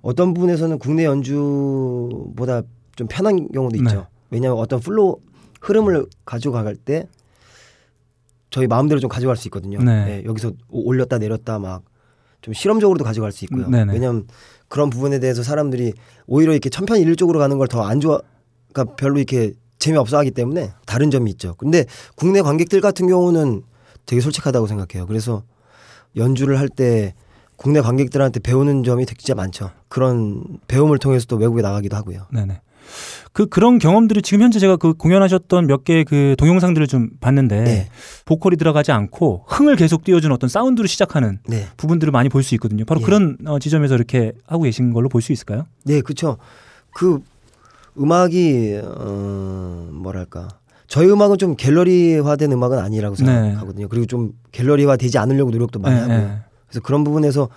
어떤 부분에서는 국내 연주보다 좀 편한 경우도 있죠. 네. 왜냐하면 어떤 플로 흐름을 가져갈 때 저희 마음대로 좀 가져갈 수 있거든요. 네. 네, 여기서 오- 올렸다 내렸다 막 좀 실험적으로도 가져갈 수 있고요. 음, 네네. 왜냐하면 그런 부분에 대해서 사람들이 오히려 이렇게 천편일률적으로 가는 걸 더 안 좋아, 그러니까 별로 이렇게 재미없어 하기 때문에 다른 점이 있죠. 근데 국내 관객들 같은 경우는 되게 솔직하다고 생각해요. 그래서 연주를 할 때 국내 관객들한테 배우는 점이 되게 진짜 많죠. 그런 배움을 통해서 또 외국에 나가기도 하고요. 네네. 그 그런 경험들이 지금 현재 제가 그 공연하셨던 몇 개의 그 동영상들을 좀 봤는데 네. 보컬이 들어가지 않고 흥을 계속 띄워주는 어떤 사운드로 시작하는 네. 부분들을 많이 볼 수 있거든요. 바로 예. 그런 어, 지점에서 이렇게 하고 계신 걸로 볼 수 있을까요? 네, 그렇죠. 그 음악이 어 뭐랄까 저희 음악은 좀 갤러리화된 음악은 아니라고 네. 생각하거든요. 그리고 좀 갤러리화 되지 않으려고 노력도 많이 네, 하고요. 네. 그래서 그런 부분에서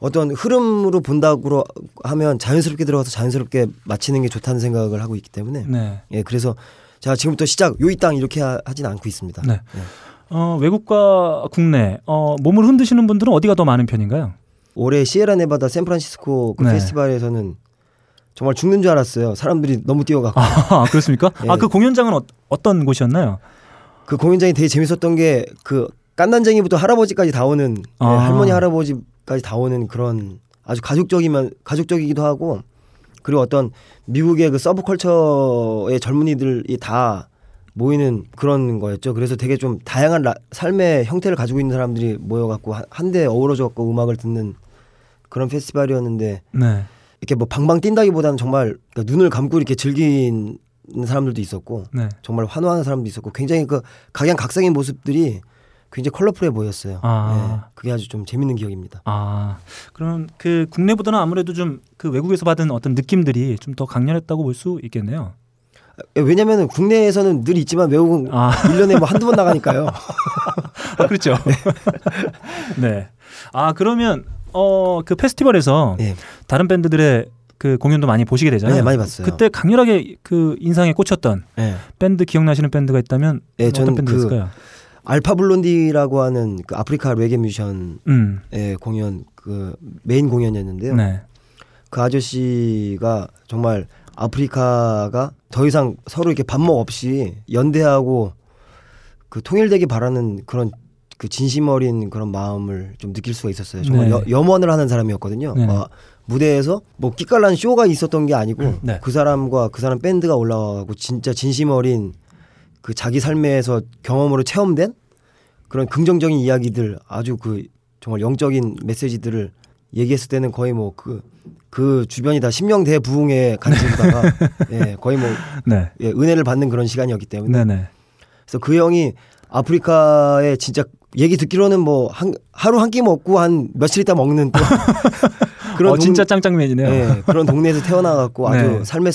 어떤 흐름으로 본다고 하면 자연스럽게 들어가서 자연스럽게 마치는 게 좋다는 생각을 하고 있기 때문에 네. 예 그래서 제가 지금부터 시작 요이 땅 이렇게 하, 진 않고 있습니다. 네. 예. 어, 외국과 국내 어, 몸을 흔드시는 분들은 어디가 더 많은 편인가요? 올해 시에라 네바다 샌프란시스코 그 네. 페스티벌에서는 정말 죽는 줄 알았어요. 사람들이 너무 뛰어가고 아 그렇습니까? 예. 아그 공연장은 어, 어떤 곳이었나요? 그 공연장이 되게 재밌었던 게 그 깐난쟁이부터 할아버지까지 다 오는 네, 아. 할머니 할아버지 까지 다 오는 그런 아주 가족적이면 가족적이기도 하고 그리고 어떤 미국의 그 서브컬처의 젊은이들이 다 모이는 그런 거였죠. 그래서 되게 좀 다양한 라- 삶의 형태를 가지고 있는 사람들이 모여갖고 한- 한데 어우러져 갖고 음악을 듣는 그런 페스티벌이었는데 네. 이렇게 뭐 방방 뛴다기보다는 정말 그러니까 눈을 감고 이렇게 즐기는 사람들도 있었고 네. 정말 환호하는 사람도 있었고 굉장히 그 각양각색의 모습들이 굉장히 컬러풀해 보였어요. 아. 네, 그게 아주 좀 재밌는 기억입니다. 아 그럼 그 국내보다는 아무래도 좀 그 외국에서 받은 어떤 느낌들이 좀 더 강렬했다고 볼 수 있겠네요. 왜냐면은 국내에서는 늘 있지만 외국은 아. 일 1년에 뭐 한두 번 나가니까요. 아, 그렇죠. 네. 아 그러면 어 그 페스티벌에서 네. 다른 밴드들의 그 공연도 많이 보시게 되잖아요. 네, 많이 봤어요. 그때 강렬하게 그 인상에 꽂혔던 네. 밴드 기억나시는 밴드가 있다면 네, 어떤 저는 밴드였을까요? 알파 블론디라고 하는 그 아프리카 레게 뮤지션의 음. 공연 그 메인 공연이었는데요. 네. 그 아저씨가 정말 아프리카가 더 이상 서로 이렇게 반목 없이 연대하고 그 통일되기 바라는 그런 그 진심 어린 그런 마음을 좀 느낄 수가 있었어요. 정말 네. 여- 염원을 하는 사람이었거든요. 네네. 막 무대에서 뭐 끼깔난 쇼가 있었던 게 아니고 네. 그 사람과 그 사람 밴드가 올라와고 진짜 진심 어린 그 자기 삶에서 경험으로 체험된 그런 긍정적인 이야기들 아주 그 정말 영적인 메시지들을 얘기했을 때는 거의 뭐그그 주변이 다 심령 대 부흥에 간지르다가 예, 거의 뭐 네. 예, 은혜를 받는 그런 시간이었기 때문에 네네. 그래서 그 형이 아프리카에 진짜 얘기 듣기로는 뭐 한, 하루 한 끼 먹고 한 며칠 있다 먹는 또 어, 진짜 짱짱맨이네요. 예, 그런 동네에서 태어나 갖고 아주 네. 삶의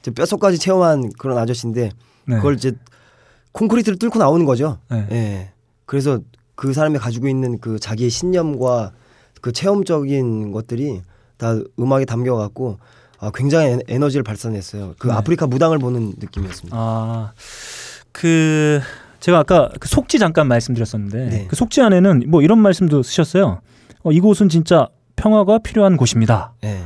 이제 뼛속까지 체험한 그런 아저씨인데 네. 그걸 이제 콘크리트를 뚫고 나오는 거죠. 네. 예. 그래서 그 사람이 가지고 있는 그 자기의 신념과 그 체험적인 것들이 다 음악에 담겨 갖고 아, 굉장히 에- 에너지를 발산했어요. 그 네. 아프리카 무당을 보는 느낌이었습니다. 아, 그 제가 아까 그 속지 잠깐 말씀드렸었는데 네. 그 속지 안에는 뭐 이런 말씀도 쓰셨어요. 어, 이곳은 진짜 평화가 필요한 곳입니다. 예.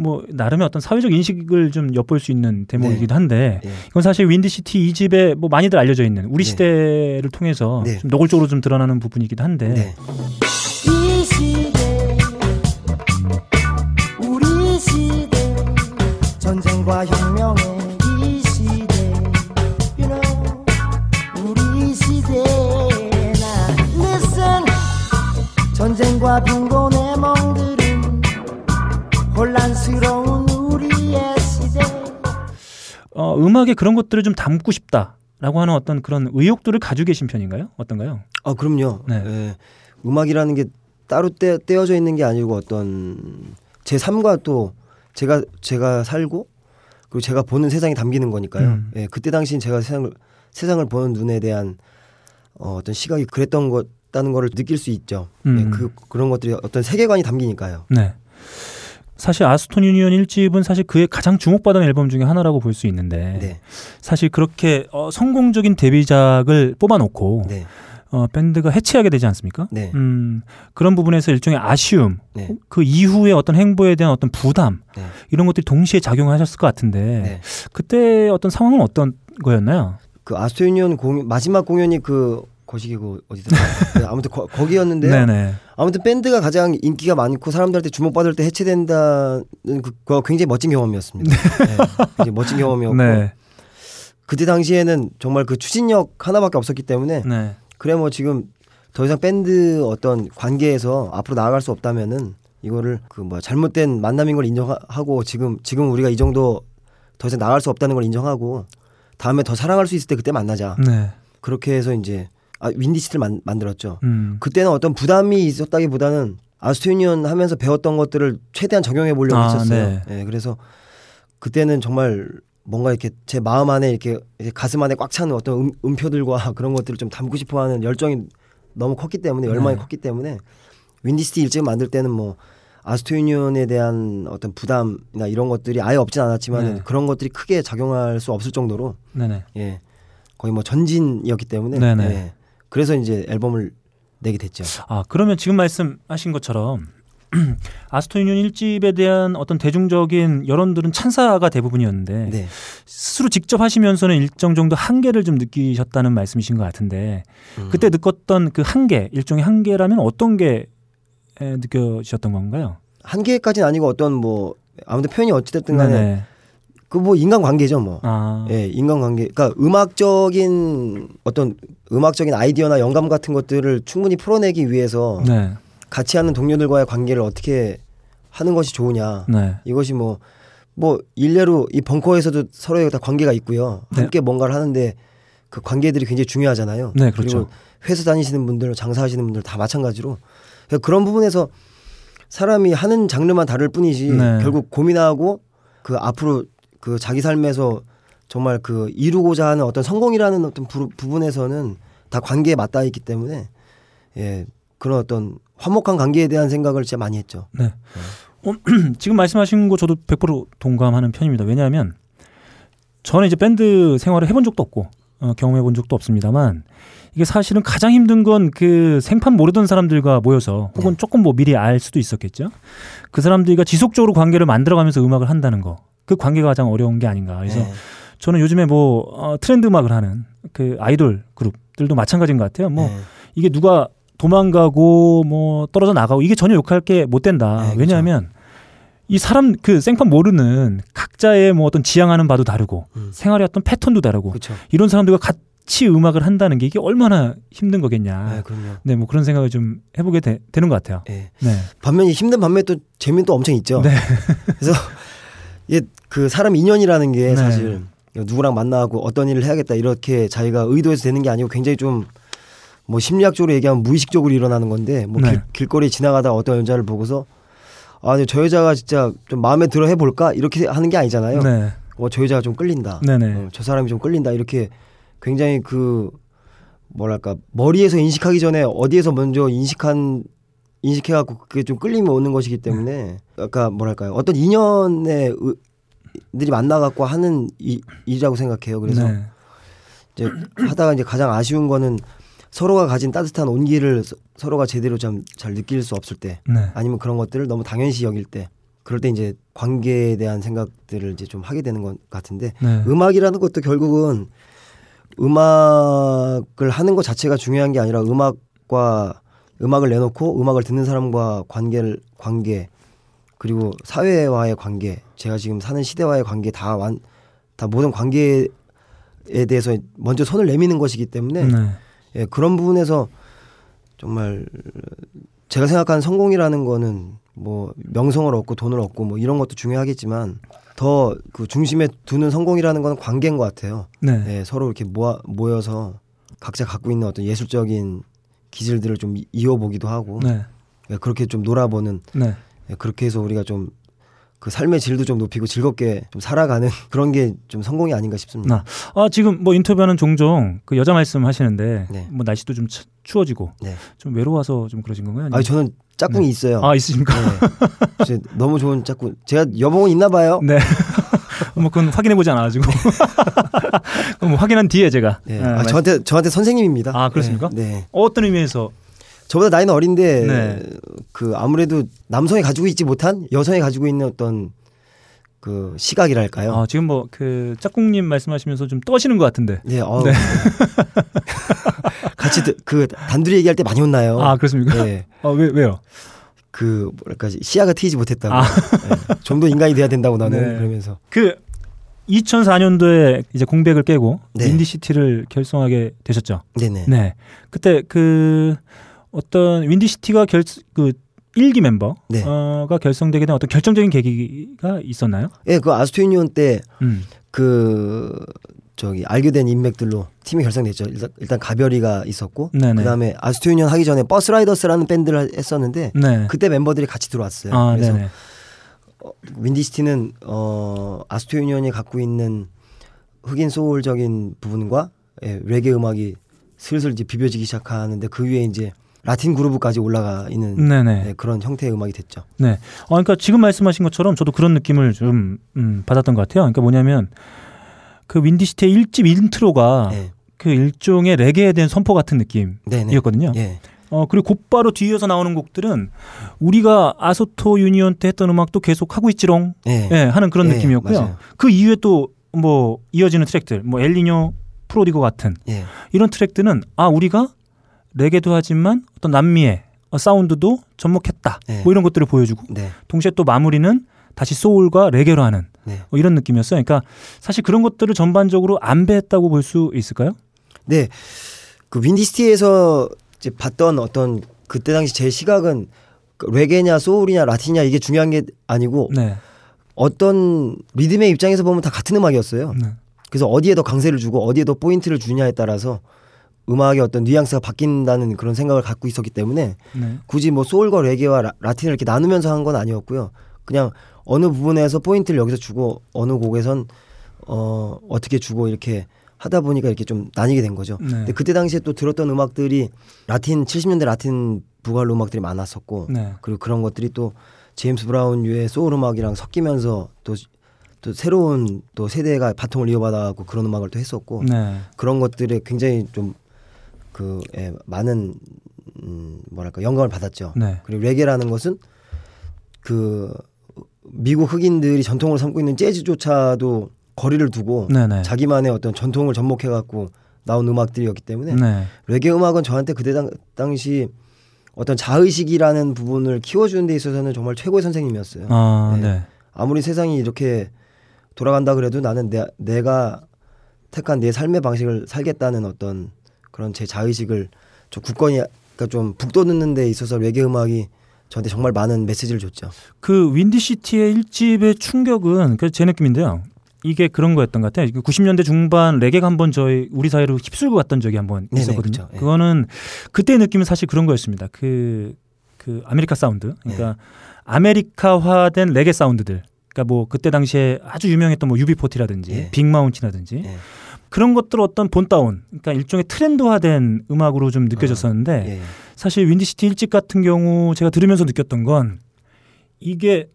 뭐 나름의 어떤 사회적 인식을 좀 엿볼 수 있는 대목이기도 한데 예. 이건 사실 윈디시티 이 집에 뭐 많이들 알려져 있는 우리 네. 시대를 통해서 네. 좀 노골적으로 좀 드러나는 부분이기도 한데 네. 이 시대 우리 시대 전쟁과 혁명의 이 시대 you know 우리 시대 나 listen 전쟁과 빈곤에 멍들은 혼란 어, 음악에 그런 것들을 좀 담고 싶다라고 하는 어떤 그런 의욕들을 가지고 계신 편인가요? 어떤가요? 아 그럼요. 네. 예. 음악이라는 게 따로 떼, 떼어져 있는 게 아니고 어떤 제 삶과 또 제가 제가 살고 그리고 제가 보는 세상이 담기는 거니까요. 음. 예, 그때 당시 제가 세상을 세상을 보는 눈에 대한 어, 어떤 시각이 그랬던 것 다는 거를 느낄 수 있죠. 음. 예, 그 그런 것들이 어떤 세계관이 담기니까요. 네. 사실 아스톤 유니언 1집은 사실 그의 가장 주목받은 앨범 중에 하나라고 볼 수 있는데 네, 사실 그렇게 어, 성공적인 데뷔작을 뽑아놓고 네, 어, 밴드가 해체하게 되지 않습니까? 네. 음, 그런 부분에서 일종의 아쉬움, 네. 그 이후에 어떤 행보에 대한 어떤 부담 네. 이런 것들이 동시에 작용하셨을 것 같은데 네. 그때 어떤 상황은 어떤 거였나요? 그 아스토유니온 공연 마지막 공연이 그 거시기고 어디더라? 네, 아무튼 거, 거기였는데요. 네네. 아무튼 밴드가 가장 인기가 많고 사람들한테 주목받을 때 해체된다는 그- 그거 굉장히 멋진 경험이었습니다. 네. 굉장히 멋진 경험이었고 네. 그때 당시에는 정말 그 추진력 하나밖에 없었기 때문에 네. 그래 뭐 지금 더 이상 밴드 어떤 관계에서 앞으로 나아갈 수 없다면은 이거를 그 뭐 잘못된 만남인 걸 인정하고 지금 지금 우리가 이 정도 더 이상 나아갈 수 없다는 걸 인정하고 다음에 더 사랑할 수 있을 때 그때 만나자 네. 그렇게 해서 이제 아 윈디시티를 만, 만들었죠. 음. 그때는 어떤 부담이 있었다기보다는 아스토니언 하면서 배웠던 것들을 최대한 적용해 보려고 아, 했었어요. 네. 예, 그래서 그때는 정말 뭔가 이렇게 제 마음 안에 이렇게 가슴 안에 꽉 차는 어떤 음, 음표들과 그런 것들을 좀 담고 싶어하는 열정이 너무 컸기 때문에 열망이 네. 컸기 때문에 윈디시티 일찍 만들 때는 뭐 아스토니언에 대한 어떤 부담이나 이런 것들이 아예 없진 않았지만 네. 그런 것들이 크게 작용할 수 없을 정도로 네네. 예 거의 뭐 전진이었기 때문에 네네. 예, 그래서 이제 앨범을 내게 됐죠. 아 그러면 지금 말씀하신 것처럼 아스토 유니온 1집에 대한 어떤 대중적인 여론들은 찬사가 대부분이었는데 네. 스스로 직접 하시면서는 일정 정도 한계를 좀 느끼셨다는 말씀이신 것 같은데 음. 그때 느꼈던 그 한계 일종의 한계라면 어떤 게 에, 느껴지셨던 건가요? 한계까지는 아니고 어떤 뭐 아무튼 표현이 어찌됐든 간에 네네. 그 뭐 인간 관계죠 뭐. 아, 예, 인간 관계. 그러니까 음악적인 어떤 음악적인 아이디어나 영감 같은 것들을 충분히 풀어내기 위해서 네, 같이 하는 동료들과의 관계를 어떻게 하는 것이 좋으냐. 네, 이것이 뭐뭐 일례로 이 벙커에서도 서로에 다 관계가 있고요. 네. 함께 뭔가를 하는데 그 관계들이 굉장히 중요하잖아요. 네, 그렇죠. 그리고 회사 다니시는 분들, 장사하시는 분들 다 마찬가지로 그러니까 그런 부분에서 사람이 하는 장르만 다를 뿐이지 네. 결국 고민하고 그 앞으로 그 자기 삶에서 정말 그 이루고자 하는 어떤 성공이라는 어떤 부, 부분에서는 다 관계에 맞닿아 있기 때문에 예 그런 어떤 화목한 관계에 대한 생각을 진짜 많이 했죠. 네. 어, 지금 말씀하신 거 저도 100% 동감하는 편입니다. 왜냐하면 저는 이제 밴드 생활을 해본 적도 없고 어, 경험해 본 적도 없습니다만 이게 사실은 가장 힘든 건 그 생판 모르던 사람들과 모여서 혹은 네. 조금 뭐 미리 알 수도 있었겠죠. 그 사람들과 지속적으로 관계를 만들어가면서 음악을 한다는 거. 그 관계가 가장 어려운 게 아닌가. 그래서 네. 저는 요즘에 뭐 어, 트렌드 음악을 하는 그 아이돌 그룹들도 마찬가지인 것 같아요. 뭐 네. 이게 누가 도망가고 뭐 떨어져 나가고 이게 전혀 욕할 게 못 된다. 네, 그죠. 왜냐하면 이 사람 그 생판 모르는 각자의 뭐 어떤 지향하는 바도 다르고 음. 생활의 어떤 패턴도 다르고 그렇죠. 이런 사람들과 같이 음악을 한다는 게 이게 얼마나 힘든 거겠냐. 네. 네, 뭐 그런 생각을 좀 해보게 되, 는것 같아요. 예. 네, 반면에 힘든 반면에 또 재미는 또 엄청 있죠. 네. 그래서 이게 그 사람 인연이라는 게 네. 사실 누구랑 만나고 어떤 일을 해야겠다 이렇게 자기가 의도해서 되는 게 아니고 굉장히 좀 뭐 심리학적으로 얘기하면 무의식적으로 일어나는 건데 뭐 네. 길, 길거리 지나가다 어떤 여자를 보고서 아, 저 여자가 진짜 좀 마음에 들어 해볼까 이렇게 하는 게 아니잖아요. 네, 어, 저 여자가 좀 끌린다. 어, 저 사람이 좀 끌린다 이렇게 굉장히 그 뭐랄까 머리에서 인식하기 전에 어디에서 먼저 인식한 인식해갖고 그게 좀 끌림이 오는 것이기 때문에 아까 뭐랄까요 어떤 인연의 의- 들이 만나갖고 하는 이, 일이라고 생각해요. 그래서 네. 이제 하다가 이제 가장 아쉬운 거는 서로가 가진 따뜻한 온기를 서- 서로가 제대로 좀 잘 느낄 수 없을 때 네. 아니면 그런 것들을 너무 당연시 여길 때 그럴 때 이제 관계에 대한 생각들을 이제 좀 하게 되는 것 같은데 네. 음악이라는 것도 결국은 음악을 하는 것 자체가 중요한 게 아니라 음악과 음악을 내놓고 음악을 듣는 사람과 관계를 관계 그리고 사회와의 관계 제가 지금 사는 시대와의 관계 다 완 다 모든 관계에 대해서 먼저 손을 내미는 것이기 때문에 네. 예, 그런 부분에서 정말 제가 생각하는 성공이라는 거는 뭐 명성을 얻고 돈을 얻고 뭐 이런 것도 중요하겠지만 더 그 중심에 두는 성공이라는 건 관계인 것 같아요. 네. 예, 서로 이렇게 모아, 모여서 각자 갖고 있는 어떤 예술적인 기질들을 좀 이- 이어보기도 하고 네. 예, 그렇게 좀 놀아보는 네. 예, 그렇게 해서 우리가 좀 그 삶의 질도 좀 높이고 즐겁게 좀 살아가는 그런 게 좀 성공이 아닌가 싶습니다. 아, 지금 뭐 인터뷰하는 종종 그 여자 말씀 하시는데 네. 뭐 날씨도 좀 추- 추워지고 네. 좀 외로워서 좀 그러신 건가요? 아니 저는 짝꿍이 있어요. 아 있으십니까? 네. 너무 좋은 짝꿍. 제가 여봉은 있나 봐요. 네. 뭐 그건 확인해 보지 않아가지고 그럼 뭐 확인한 뒤에 제가 네. 예, 아, 말- 저한테 저한테 선생님입니다. 아, 그렇습니까? 네. 네. 어떤 의미에서 저보다 나이는 어린데 네. 그 아무래도 남성이 가지고 있지 못한 여성이 가지고 있는 어떤 그 시각이랄까요? 아, 지금 뭐 그 짝꿍님 말씀하시면서 좀 떠시는 것 같은데 네, 어, 네. 같이 드- 그 단둘이 얘기할 때 많이 혼나요. 아 그렇습니까? 네, 어, 왜 왜요? 그 뭐랄까 시야가 트이지 못했다고. 아. 좀더 인간이 돼야 된다고 나는 네. 그러면서. 그 2004년도에 이제 공백을 깨고 네. 윈디시티를 결성하게 되셨죠. 네네. 네. 그때 그 어떤 윈디시티가 결그 1기 멤버가 네. 결성되게 된 어떤 결정적인 계기가 있었나요? 예, 그 아소토 유니온 때 음. 그 저기 알게 된 인맥들로 팀이 결성됐죠. 일단, 일단 가별이가 있었고 네네. 그다음에 아소토 유니온 하기 전에 버스 라이더스라는 밴드를 했었는데 네. 그때 멤버들이 같이 들어왔어요. 아, 그래서 네네. 윈디시티는 어 아소토 유니온이 갖고 있는 흑인 소울적인 부분과 예, 레게 음악이 슬슬 이제 비벼지기 시작하는데 그 위에 이제 라틴 groove까지 올라가 있는. 예, 그런 형태의 음악이 됐죠. 네. 어, 그러니까 지금 말씀하신 것처럼 저도 그런 느낌을 좀 음, 받았던 것 같아요. 그러니까 뭐냐면 그 윈디시티의 일집 intro가 예. 그 일종의 레게에 대한 선포 같은 느낌이었거든요. 예. 어 그리고 곧바로 뒤이어서 나오는 곡들은 우리가 아소토 유니온 때 했던 음악도 계속 하고 있지롱 예. 예, 하는 그런 예, 느낌이었고요. 맞아요. 그 이후에 또 뭐 이어지는 트랙들, 뭐 엘리뇨 프로디고 같은 예. 이런 트랙들은 아 우리가 레게도 하지만 어떤 남미의 어, 사운드도 접목했다. 네. 뭐 이런 것들을 보여주고 네. 동시에 또 마무리는 다시 소울과 레게로 하는 네. 뭐 이런 느낌이었어요. 그러니까 사실 그런 것들을 전반적으로 안배했다고 볼 수 있을까요? 네. 그 윈디시티에서 이제 봤던 어떤 그때 당시 제 시각은 그 레게냐 소울이냐 라틴이냐 이게 중요한 게 아니고 네. 어떤 리듬의 입장에서 보면 다 같은 음악이었어요. 네. 그래서 어디에 더 강세를 주고 어디에 더 포인트를 주냐에 따라서 음악의 어떤 뉘앙스가 바뀐다는 그런 생각을 갖고 있었기 때문에 네. 굳이 뭐 소울과 레게와 라, 라틴을 이렇게 나누면서 한 건 아니었고요. 그냥 어느 부분에서 포인트를 여기서 주고 어느 곡에선 어 어떻게 주고 이렇게 하다 보니까 이렇게 좀 나뉘게 된 거죠. 네. 근데 그때 당시에 또 들었던 음악들이 라틴 70년대 라틴 boogaloo 음악들이 많았었고 네. 그리고 그런 것들이 또 제임스 브라운 유의 소울 음악이랑 섞이면서 또또 새로운 또 세대가 바통을 이어받아갖고 그런 음악을 또 했었고 네. 그런 것들에 굉장히 좀 그 예, 많은 음, 뭐랄까 영감을 받았죠. 네. 그리고 레게라는 것은 그 미국 흑인들이 전통으로 삼고 있는 재즈조차도 거리를 두고 네네. 자기만의 어떤 전통을 접목해 갖고 나온 음악들이었기 때문에 네. 레게 음악은 저한테 그때 당, 당시 어떤 자의식이라는 부분을 키워주는 데 있어서는 정말 최고의 선생님이었어요. 아, 네. 네. 아무리 세상이 이렇게 돌아간다 그래도 나는 내, 내가 택한 내 삶의 방식을 살겠다는 어떤 그런 제 자의식을 좀 굳건히 그러니까 좀 북돋는 데 있어서 레게 음악이 저한테 정말 많은 메시지를 줬죠. 그 윈디시티의 일집의 충격은 그제 느낌인데요. 이게 그런 거였던 것 같아요. 90년대 중반 레게가 한번 저희 우리 사회로 휩쓸고 갔던 적이 한번 네네, 있었거든요. 그쵸, 예. 그거는 그때의 느낌은 사실 그런 거였습니다. 그, 그 아메리카 사운드. 그러니까 아메리카화된 레게 사운드들. 그러니까 뭐 그때 당시에 아주 유명했던 뭐 UB40라든지 예. 빅마운틴이라든지 예. 그런 것들 어떤 본다운, 그러니까 일종의 트렌드화된 음악으로 좀 느껴졌었는데 예, 예. 사실 윈디시티 일집 같은 경우 제가 들으면서 느꼈던 건 이게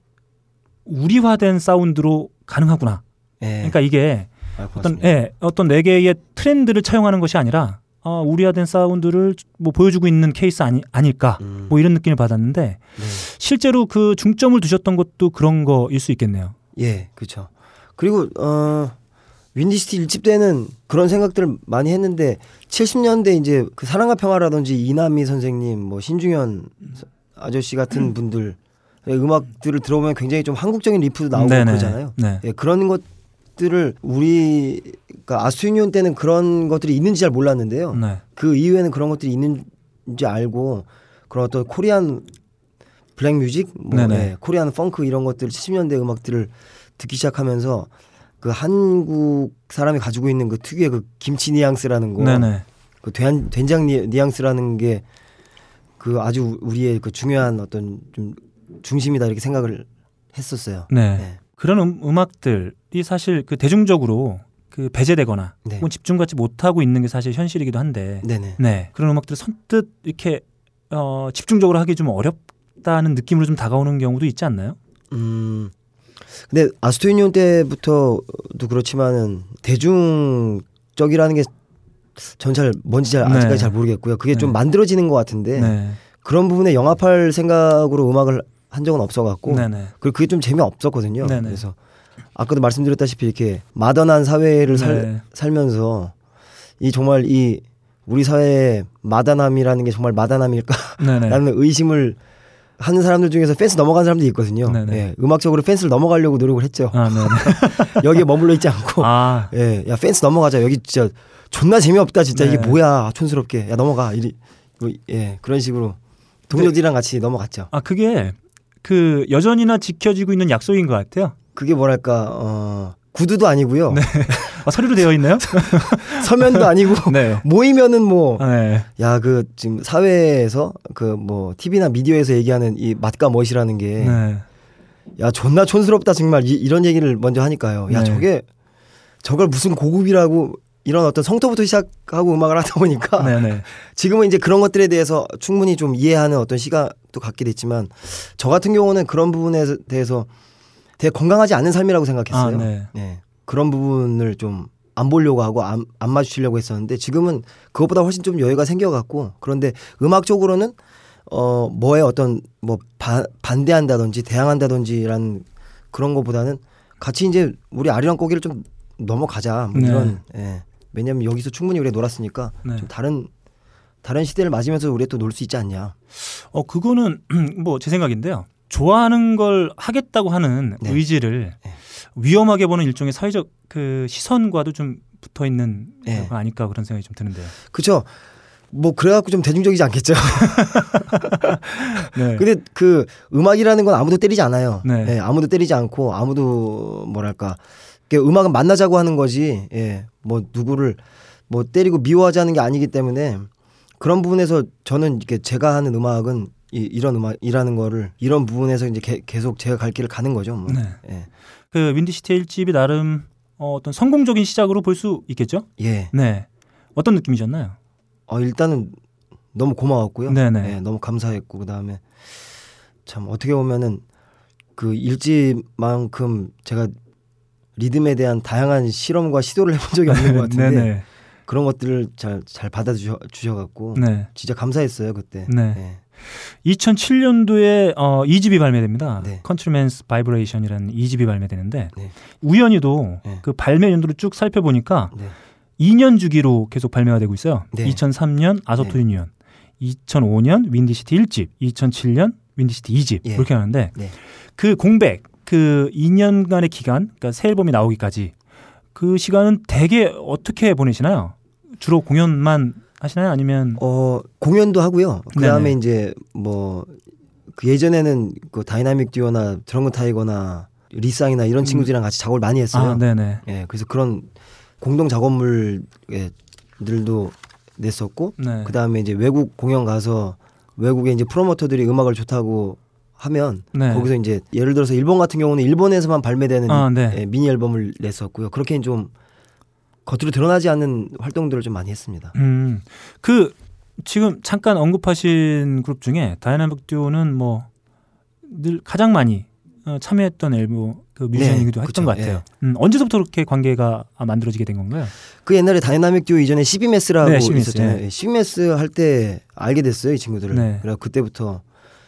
우리화된 사운드로 가능하구나. 예. 그러니까 이게 아, 어떤. 예, 어떤 레게의 트렌드를 차용하는 것이 아니라 아, 우리화된 사운드를 뭐 보여주고 있는 케이스 아니 아닐까. 음, 뭐 이런 느낌을 받았는데 네. 실제로 그 중점을 두셨던 것도 그런 거일 수 있겠네요. 예, 그렇죠. 그리고 어 윈디시티 일집 때는 그런 생각들을 많이 했는데 70년대 이제 그 사랑과 평화라든지 이남이 선생님, 뭐 신중현 아저씨 같은 분들 음악들을 들어보면 굉장히 좀 한국적인 riff도 나오고 네네. 그러잖아요. 네. 예, 그런 것들을 우리 그러니까 아소토 유니온 때는 그런 것들이 있는지 잘 몰랐는데요. 네. 그 이후에는 그런 것들이 있는지 알고 그런 어떤 Korean black music, 뭐. 예, Korean funk 이런 것들 70년대 음악들을 듣기 시작하면서 그 한국 사람이 가지고 있는 그 특유의 그 김치 뉘앙스라는 거, 네네. 그 된, 된장 뉘- 뉘앙스라는 게 그 아주 우리의 그 중요한 어떤 좀 중심이다 이렇게 생각을 했었어요. 네. 네. 그런 음, 음악들이 사실 그 대중적으로 그 배제되거나 네. 혹은 집중받지 못하고 있는 게 사실 현실이기도 한데 네네. 네. 그런 음악들을 선뜻 이렇게 어, 집중적으로 하기 좀 어렵다는 느낌으로 좀 다가오는 경우도 있지 않나요? 음, 근데 아스토 유니온 때부터도 그렇지만은 대중적이라는 게 전 잘 뭔지 잘 네. 아직까지 잘 모르겠고요. 그게 좀 네. 만들어지는 것 같은데 네. 그런 부분에 영합할 생각으로 음악을 한 적은 없어갖고 네네. 그리고 그게 좀 재미 없었거든요. 네네. 그래서 아까도 말씀드렸다시피 이렇게 마더난 사회를 살, 네. 살면서 이 정말 이 우리 사회의 마다남이라는 게 정말 마다남일까라는. 의심을 하는 사람들 중에서 펜스 넘어간 사람들이 있거든요. 네네. 예, 음악적으로 펜스를 넘어가려고 노력을 했죠. 아. 여기에 머물러 있지 않고 아, 예, 야 펜스 넘어가자. 여기 진짜 존나 재미없다. 진짜 네. 이게 뭐야 촌스럽게. 야 넘어가. 이리 뭐, 예 그런 식으로 동료들이랑 같이 넘어갔죠. 아 그게 그 여전히나 지켜지고 있는 약속인 것 같아요. 그게 뭐랄까 어, 구두도 아니고요. 아, 서류로 되어 있나요? 서면도 아니고 네. 모이면은 뭐 아, 네. 야그 지금 사회에서 그 뭐 TV나 미디어에서 얘기하는 이 맛과 멋이라는 게야 네. 존나 촌스럽다 정말 이, 런 얘기를 먼저 하니까요. 야 네. 저게 저걸 무슨 고급이라고 이런 어떤 성토부터 시작하고 음악을 하다 보니까 네네. 지금은 이제 그런 것들에 대해서 충분히 좀 이해하는 어떤 시간도 갖게 됐지만 저 같은 경우는 그런 부분에 대해서 되게 건강하지 않은 삶이라고 생각했어요. 아, 네. 네. 그런 부분을 좀 안 보려고 하고 안, 안 마주치려고 했었는데 지금은 그것보다 훨씬 좀 여유가 생겨갖고 그런데 음악적으로는 어 뭐에 어떤 뭐 바, 반대한다든지 대항한다든지라는 그런 것보다는 같이 이제 우리 아리랑 고기를 좀 넘어가자 뭐 네. 이런 예. 왜냐면 여기서 충분히 우리 놀았으니까 네. 좀 다른 다른 시대를 맞으면서 우리 또 놀 수 있지 않냐. 어 그거는 뭐 제 생각인데요. 좋아하는 걸 하겠다고 하는 네. 의지를 네. 위험하게 보는 일종의 사회적 그 시선과도 좀 붙어 있는 네. 거 아닐까 그런 생각이 좀 드는데요. 그쵸? 뭐 그래갖고 좀 대중적이지 않겠죠. 네. 근데 그 음악이라는 건 아무도 때리지 않아요. 네. 예, 아무도 때리지 않고 아무도 뭐랄까 이게 음악은 만나자고 하는 거지. 예, 뭐 누구를 뭐 때리고 미워하자는 게 아니기 때문에 그런 부분에서 저는 이렇게 제가 하는 음악은 이, 이런 음악이라는 거를 이런 부분에서 이제 개- 계속 제가 갈 길을 가는 거죠. 뭐. 네. 예. 그 윈디시티의 일집이 나름 어, 어떤 성공적인 시작으로 볼 수 있겠죠? 예. 네. 어떤 느낌이셨나요? 어, 일단은 너무 고마웠고요. 네네. 예, 너무 감사했고 그다음에 참 어떻게 보면은 그 일집만큼 제가 리듬에 대한 다양한 실험과 시도를 해본 적이 없는 것 같은데 네네. 그런 것들을 잘 잘 받아주셔 주셔갖고 네. 진짜 감사했어요 그때. 네. 예. 2007년도에 어, 2집이 발매됩니다. 네. Countryman's Vibration이라는 2집이 발매되는데 네. 우연히도 네. 그 발매 연도를 쭉 살펴보니까 네. 2년 주기로 계속 발매가 되고 있어요. 네. 2003년 아소토 네. 유니언, 2005년 윈디시티 1집, 2007년 윈디시티 2집 예. 이렇게 하는데 네. 그 공백 그 2년간의 기간, 그러니까 새 앨범이 나오기까지 그 시간은 대개 어떻게 보내시나요? 주로 공연만 하시나요? 아니면 어 공연도 하고요. 그 다음에 네네. 이제 뭐 그 예전에는 그 다이나믹 듀오나 드렁큰 타이거나 리쌍이나 이런 친구들이랑 같이 작업을 많이 했어요. 아, 네네. 예, 그래서 그런 공동 작업물들도 냈었고, 네. 그 다음에 이제 외국 공연 가서 외국에 이제 프로모터들이 음악을 좋다고 하면 네. 거기서 이제 예를 들어서 일본 같은 경우는 일본에서만 발매되는 아, 네. 예, 미니 앨범을 냈었고요. 그렇게 좀 겉으로 드러나지 않는 활동들을 좀 많이 했습니다. 음, 그 지금 잠깐 언급하신 그룹 중에 다이나믹 듀오는 뭐 늘 가장 많이 어, 참여했던 앨범 그 뮤지션이기도 네, 했던 그쵸, 것 같아요. 음, 언제부터 그렇게 관계가 만들어지게 된 건가요? 그 옛날에 다이나믹 듀오 이전에 CB Mass라고 네, CB Mass, 있었잖아요. 예. 예, CB Mass 할 때 알게 됐어요, 이 친구들을. 네. 그래서 그때부터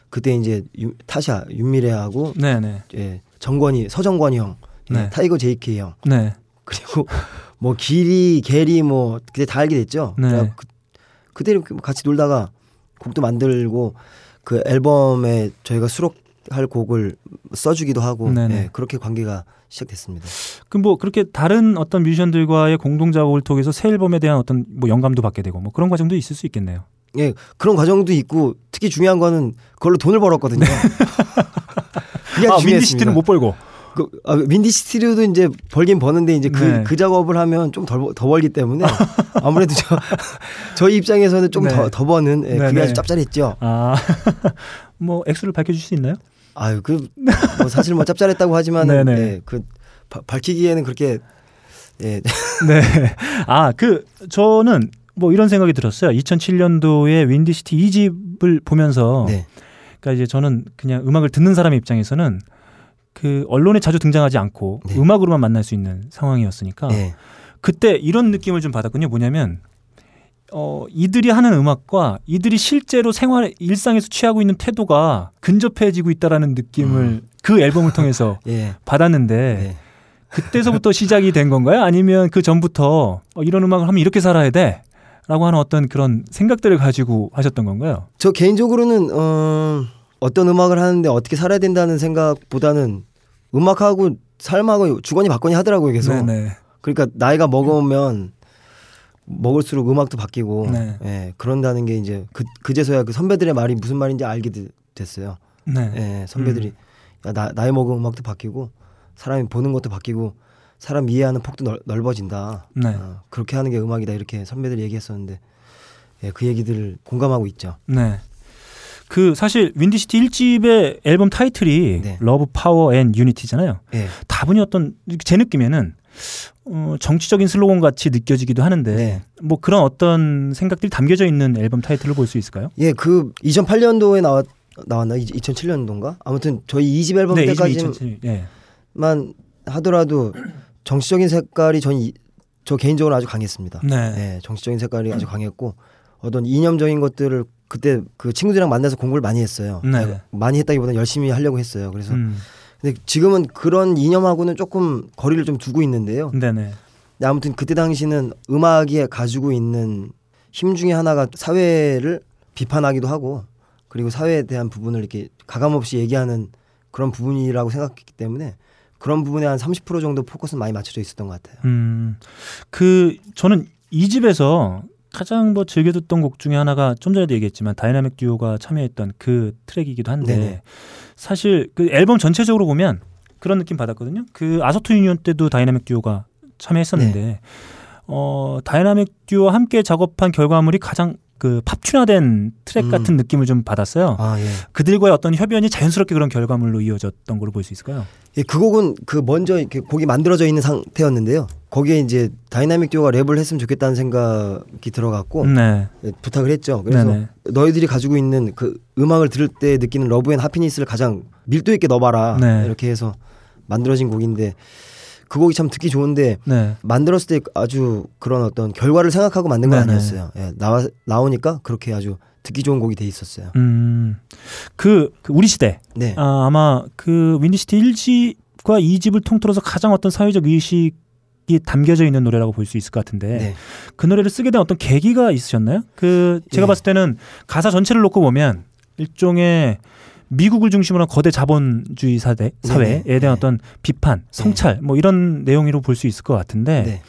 그때 이제 유- 타샤 윤미래하고 네 네. 예, 정권이 서정권이 형, 예, 네. 타이거 JK 형 네. 그리고 뭐 길이 게리 뭐 그때 다 알게 됐죠. 네. 그, 그때 이렇게 같이 놀다가 곡도 만들고 그 앨범에 저희가 수록할 곡을 써주기도 하고. 예, 그렇게 관계가 시작됐습니다. 그럼 뭐 그렇게 다른 어떤 뮤지션들과의 공동 작업을 통해서 새 앨범에 대한 어떤 뭐 영감도 받게 되고 뭐 그런 과정도 있을 수 있겠네요. 예, 그런 과정도 있고 특히 중요한 거는 그걸로 돈을 벌었거든요. 아주 중요했습니다. 윈디시티는 못 벌고. 그, 아, 윈디시티로도 이제 벌긴 버는데 이제 그, 네. 그 작업을 하면 좀 덜 더 벌기 때문에 아무래도 저 저희 입장에서는 좀 네. 더더 버는 예, 네, 그게 네. 아주 짭짤했죠. 아, 뭐 액수를 밝혀줄 수 있나요? 아유 그 뭐 사실 뭐 짭짤했다고 하지만 네, 네. 예, 그 바- 밝히기에는 그렇게 예, 네. 아, 그 저는 뭐 이런 생각이 들었어요. 2007년도에 윈디시티 2집을 보면서 네. 그러니까 이제 저는 그냥 음악을 듣는 사람의 입장에서는 그 언론에 자주 등장하지 않고 네. 음악으로만 만날 수 있는 상황이었으니까 네. 그때 이런 느낌을 좀 받았군요. 뭐냐면 어 이들이 하는 음악과 이들이 실제로 생활 일상에서 취하고 있는 태도가 근접해지고 있다라는 느낌을 그 앨범을 통해서 예. 받았는데 네. 그때서부터 시작이 된 건가요? 아니면 그 전부터 어, 이런 음악을 하면 이렇게 살아야 돼? 라고 하는 어떤 그런 생각들을 가지고 하셨던 건가요? 저 개인적으로는 어, 어떤 음악을 하는데 어떻게 살아야 된다는 생각보다는 음악하고 삶하고 주거니 받거니 하더라고요 계속. 네네. 그러니까 나이가 먹으면 먹을수록 음악도 바뀌고 네. 예, 그런다는 게 이제 그 그제서야 그 선배들의 말이 무슨 말인지 알게 되- 됐어요. 네. 예, 선배들이 야, 나, 나이 먹으면 음악도 바뀌고 사람이 보는 것도 바뀌고 사람 이해하는 폭도 넓, 넓어진다. 네. 어, 그렇게 하는 게 음악이다 이렇게 선배들이 얘기했었는데 예, 그 얘기들을 공감하고 있죠. 네. 그 사실 윈디시티 1집의 앨범 타이틀이 네. Love Power and Unity잖아요. 예, 다분히 어떤 제 느낌에는 어, 정치적인 슬로건 같이 느껴지기도 하는데 네. 뭐 그런 어떤 생각들이 담겨져 있는 앨범 타이틀을 볼 수 있을까요? 예, 그 2008년도에 나왔 나왔나? 2007년도인가? 아무튼 저희 2집 앨범 네, 때까지만 2007. 예. 하더라도 정치적인 색깔이 전 저 개인적으로 아주 강했습니다. 네. 예, 정치적인 색깔이 아주 강했고 어떤 이념적인 것들을 그때 그 친구들이랑 만나서 공부를 많이 했어요. 네. 많이 했다기보다 열심히 하려고 했어요. 그래서 음. 근데 지금은 그런 이념하고는 조금 거리를 좀 두고 있는데요. 네네. 근데 아무튼 그때 당시는 음악이 가지고 있는 힘 중에 하나가 사회를 비판하기도 하고 그리고 사회에 대한 부분을 이렇게 가감 없이 얘기하는 그런 부분이라고 생각했기 때문에 그런 부분에 한 30% 정도 포커스는 많이 맞춰져 있었던 것 같아요. 음. 그 저는 2집에서 가장 뭐 즐겨 듣던 곡 중에 하나가 좀 전에도 얘기했지만 다이나믹 듀오가 참여했던 그 트랙이기도 한데 네네. 사실 그 앨범 전체적으로 보면 그런 느낌 받았거든요. 그 아소토 유니온 때도 다이나믹 듀오가 참여했었는데 네. 어 다이나믹 듀오와 함께 작업한 결과물이 가장 그 pop tune화된 트랙 음. 같은 느낌을 좀 받았어요. 아 예. 그들과의 어떤 협연이 자연스럽게 그런 결과물로 이어졌던 걸로 볼 수 있을까요? 예, 그 곡은 그 먼저 이렇게 곡이 만들어져 있는 상태였는데요. 거기에 이제 다이나믹 듀오가 랩을 했으면 좋겠다는 생각이 들어갔고 네. 예, 부탁을 했죠. 그래서 네네. 너희들이 가지고 있는 그 음악을 들을 때 느끼는 love and happiness를 가장 밀도 있게 넣어봐라. 네. 이렇게 해서 만들어진 곡인데 그 곡이 참 듣기 좋은데 네. 만들었을 때 아주 그런 어떤 결과를 생각하고 만든 건 네네. 아니었어요. 예, 나와 나오니까 그렇게 아주 듣기 좋은 곡이 돼 있었어요. 음. 그, 그 우리 시대 네. 아, 아마 그 윈디시티 1집과 2집을 통틀어서 가장 어떤 사회적 의식 이 담겨져 있는 노래라고 볼 수 있을 것 같은데 네. 그 노래를 쓰게 된 어떤 계기가 있으셨나요? 그 제가 예. 봤을 때는 가사 전체를 놓고 보면 일종의 미국을 중심으로 한 거대 자본주의 사대, 사회에 네네. 대한 네. 어떤 비판, 성찰 뭐 이런 내용으로 볼 수 있을 것 같은데 네.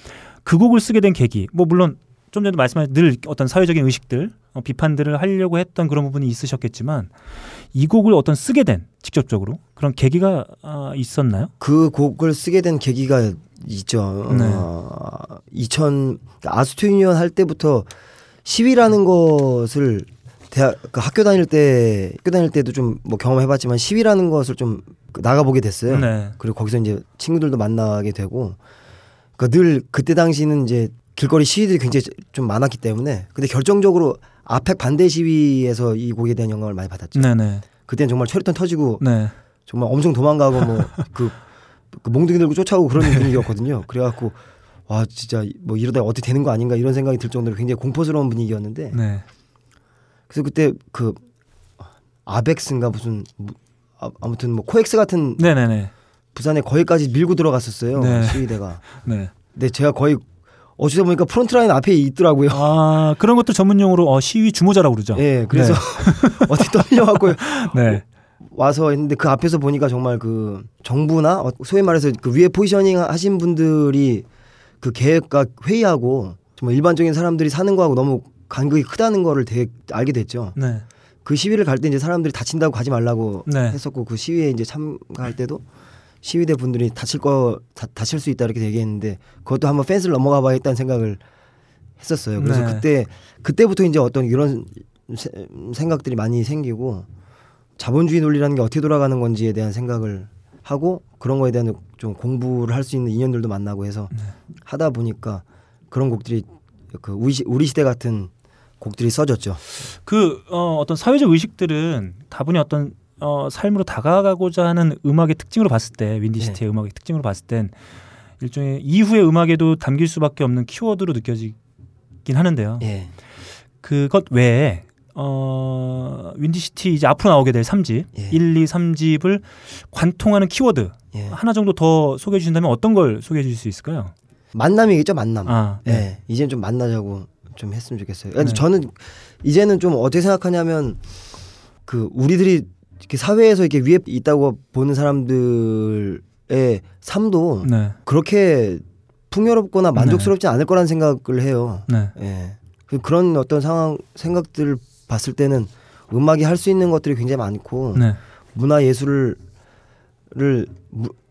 그 곡을 쓰게 된 계기 뭐 물론 좀 전에 말씀하신 늘 어떤 사회적인 의식들 어, 비판들을 하려고 했던 그런 부분이 있으셨겠지만 이 곡을 어떤 쓰게 된 직접적으로 그런 계기가 아, 있었나요? 그 곡을 쓰게 된 계기가 있죠. 네. 어, 2000 아스토 유니언 할 때부터 시위라는 것을 대학 그 학교 다닐 때 학교 다닐 때도 좀 뭐 경험해봤지만 시위라는 것을 좀 나가보게 됐어요. 네. 그리고 거기서 이제 친구들도 만나게 되고 그러니까 늘 그때 당시는 이제 길거리 시위들이 굉장히 좀 많았기 때문에 근데 결정적으로 아펙 반대 시위에서 이 곡에 대한 영감을 많이 받았죠. 네네. 그때는 정말 체류탄 터지고 네. 정말 엄청 도망가고 뭐그 그 몽둥이 들고 쫓아오고 그런 분위기였거든요. 그래갖고 와 진짜 뭐 이러다 어떻게 되는 거 아닌가 이런 생각이 들 정도로 굉장히 공포스러운 분위기였는데 네. 그래서 그때 그 아벡스인가 무슨 무- 아, 아무튼 뭐 코엑스 같은 네네네. 부산에 거기까지 밀고 들어갔었어요 네. 시위대가. 네. 근데 제가 거의 어쩌다 보니까 frontline 앞에 있더라고요. 아 그런 것도 전문용어로 어, 시위 주모자라고 그러죠. 예, 그래서 어떻게 떨려갖고 네. 와서 했는데 그 앞에서 보니까 정말 그 정부나 어, 소위 말해서 그 위에 positioning 하신 분들이 그 계획과 회의하고 정말 일반적인 사람들이 사는 거하고 너무 간극이 크다는 거를 되게 알게 됐죠. 네. 그 시위를 갈 때 이제 사람들이 다친다고 가지 말라고 네. 했었고 그 시위에 이제 참가할 때도 시위대 분들이 다칠 거 다, 다칠 수 있다 이렇게 얘기했는데 그것도 한번 펜스를 넘어가 봐야겠다는 생각을 했었어요. 그래서 네. 그때 그때부터 이제 어떤 이런 세- 생각들이 많이 생기고 자본주의 논리라는 게 어떻게 돌아가는 건지에 대한 생각을 하고 그런 거에 대한 좀 공부를 할 수 있는 인연들도 만나고 해서 네. 하다 보니까 그런 곡들이 그 우리 시대 같은 곡들이 써졌죠. 그 어, 어떤 사회적 의식들은 다분히 어떤 어, 삶으로 다가가고자 하는 음악의 특징으로 봤을 때 네. 윈디시티의 음악의 특징으로 봤을 땐 일종의 이후의 음악에도 담길 수밖에 없는 키워드로 느껴지긴 하는데요. 예. 그것 외에 어, 윈디시티 이제 앞으로 나오게 될 3집, 예. 1, 2, 3집을 관통하는 키워드 예. 하나 정도 더 소개해 주신다면 어떤 걸 소개해 주실 수 있을까요? 만남이겠죠 만남. 아, 예. 네. 이제는 좀 만나자고 좀 했으면 좋겠어요. 네. 저는 이제는 좀 어떻게 생각하냐면 그 우리들이 이렇게 사회에서 이렇게 위에 있다고 보는 사람들의 삶도 네. 그렇게 풍요롭거나 만족스럽지 않을 거라는 생각을 해요. 네. 예. 그- 그런 어떤 상황 생각들을 봤을 때는 음악이 할 수 있는 것들이 굉장히 많고 네. 문화 예술을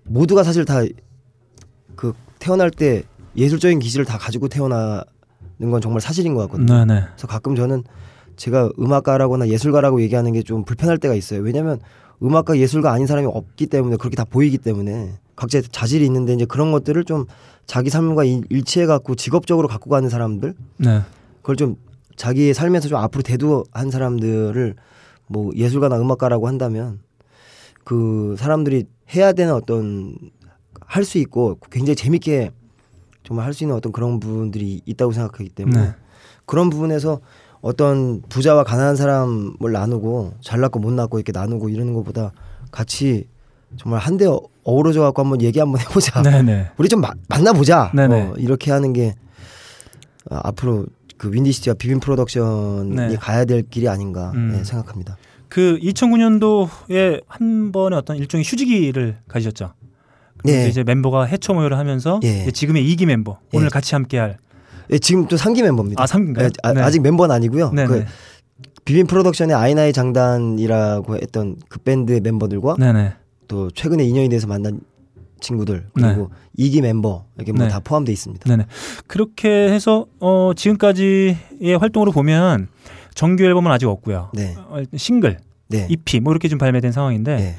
모두가 사실 다 그 태어날 때 예술적인 기질을 다 가지고 태어나 는 건 정말 사실인 것 같거든요. 네, 네. 그래서 가끔 저는 제가 음악가라거나 예술가라고 얘기하는 게 좀 불편할 때가 있어요. 왜냐하면 음악가 예술가 아닌 사람이 없기 때문에 그렇게 다 보이기 때문에 각자의 자질이 있는데 이제 그런 것들을 좀 자기 삶과 일- 일치해 갖고 직업적으로 갖고 가는 사람들 네. 그걸 좀 자기의 삶에서 좀 앞으로 대두한 사람들을 뭐 예술가나 음악가라고 한다면 그 사람들이 해야 되는 어떤 할 수 있고 굉장히 재밌게 정말 할 수 있는 어떤 그런 부분들이 있다고 생각하기 때문에 네. 그런 부분에서 어떤 부자와 가난한 사람을 나누고 잘났고 못났고 이렇게 나누고 이러는 것보다 같이 정말 한데 어- 어우러져 갖고 한번 얘기 한번 해보자. 네, 네. 우리 좀 마- 만나보자. 네네. 어, 이렇게 하는 게 어, 앞으로 그 윈디시티와 비빔 프로덕션이 네. 가야 될 길이 아닌가 음. 네, 생각합니다. 그 2009년도에 한 번의 어떤 일종의 휴지기를 가지셨죠. 그래서 네. 이제 멤버가 헤쳐 모여를 하면서 예. 지금의 2기 멤버 예. 오늘 같이 함께할 예, 지금 또 3기 멤버입니다. 아 3기인가요? 예, 아, 직 멤버는 아니고요. 네, 그 네. 비빔 프로덕션의 아이나이 장단이라고 했던 그 밴드 멤버들과 네, 네. 또 최근에 인연이 돼서 만난 친구들 그리고 이 2기 멤버 이렇게 뭐 네. 다 포함돼 있습니다. 네네. 그렇게 해서 어, 지금까지의 활동으로 보면 정규 앨범은 아직 없고요. 네. 어, 싱글, 네. EP 뭐 이렇게 좀 발매된 상황인데 네.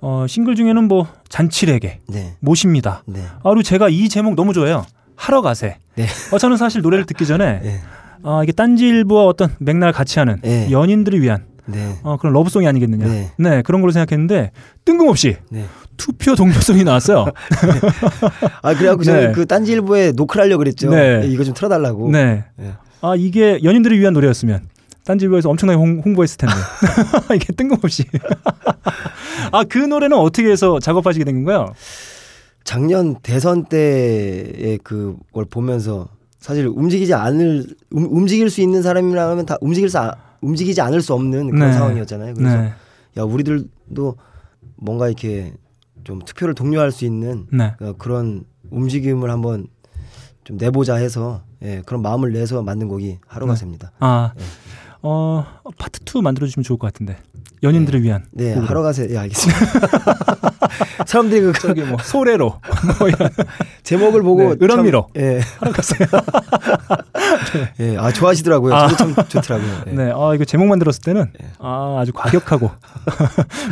어, 싱글 중에는 뭐 잔치레게, 네. 모십니다. 네. 아, 그리고 제가 이 제목 너무 좋아해요. 하러 가세. 네. 어, 저는 사실 노래를 듣기 전에 네. 아, 이게 딴지일보와 어떤 맥락을 같이 하는 네. 연인들을 위한 네. 어, 그런 love song이 아니겠느냐. 네. 네. 그런 걸로 생각했는데 뜬금없이 네. 투표 독려송이 나왔어요. 아 그래갖고 저는 네. 그 딴지일보에 노크를 하려고 그랬죠. 네. 이거 좀 틀어달라고. 네. 네. 아 이게 연인들을 위한 노래였으면 딴지일보에서 엄청나게 홍, 홍보했을 텐데 이게 뜬금없이 아 그 노래는 어떻게 해서 작업하시게 된 건가요? 작년 대선 때의 그걸 보면서 사실 움직이지 않을 움, 움직일 수 있는 사람이라면 다 움직일 수 아- 움직이지 않을 수 없는 그런 네. 상황이었잖아요. 그래서 네, 야 우리들도 뭔가 이렇게 좀 투표를 독려할 수 있는 네. 어, 그런 움직임을 한번 좀 내보자 해서 예, 그런 마음을 내서 만든 곡이 하루가 네. 셉니다. 아, 네. 어 파트 2 만들어 주시면 좋을 것 같은데 연인들을 위한 네, 곡으로. 하루가 세. 예, 알겠습니다. 사람들이 그 저기 뭐 소래로 뭐 이런 제목을 보고 네, 을언미로. 참, 예. 예, 아 좋아하시더라고요. 아. 저도 참 좋더라고요. 예. 네, 아 이거 제목만 들었을 때는 네. 아 아주 과격하고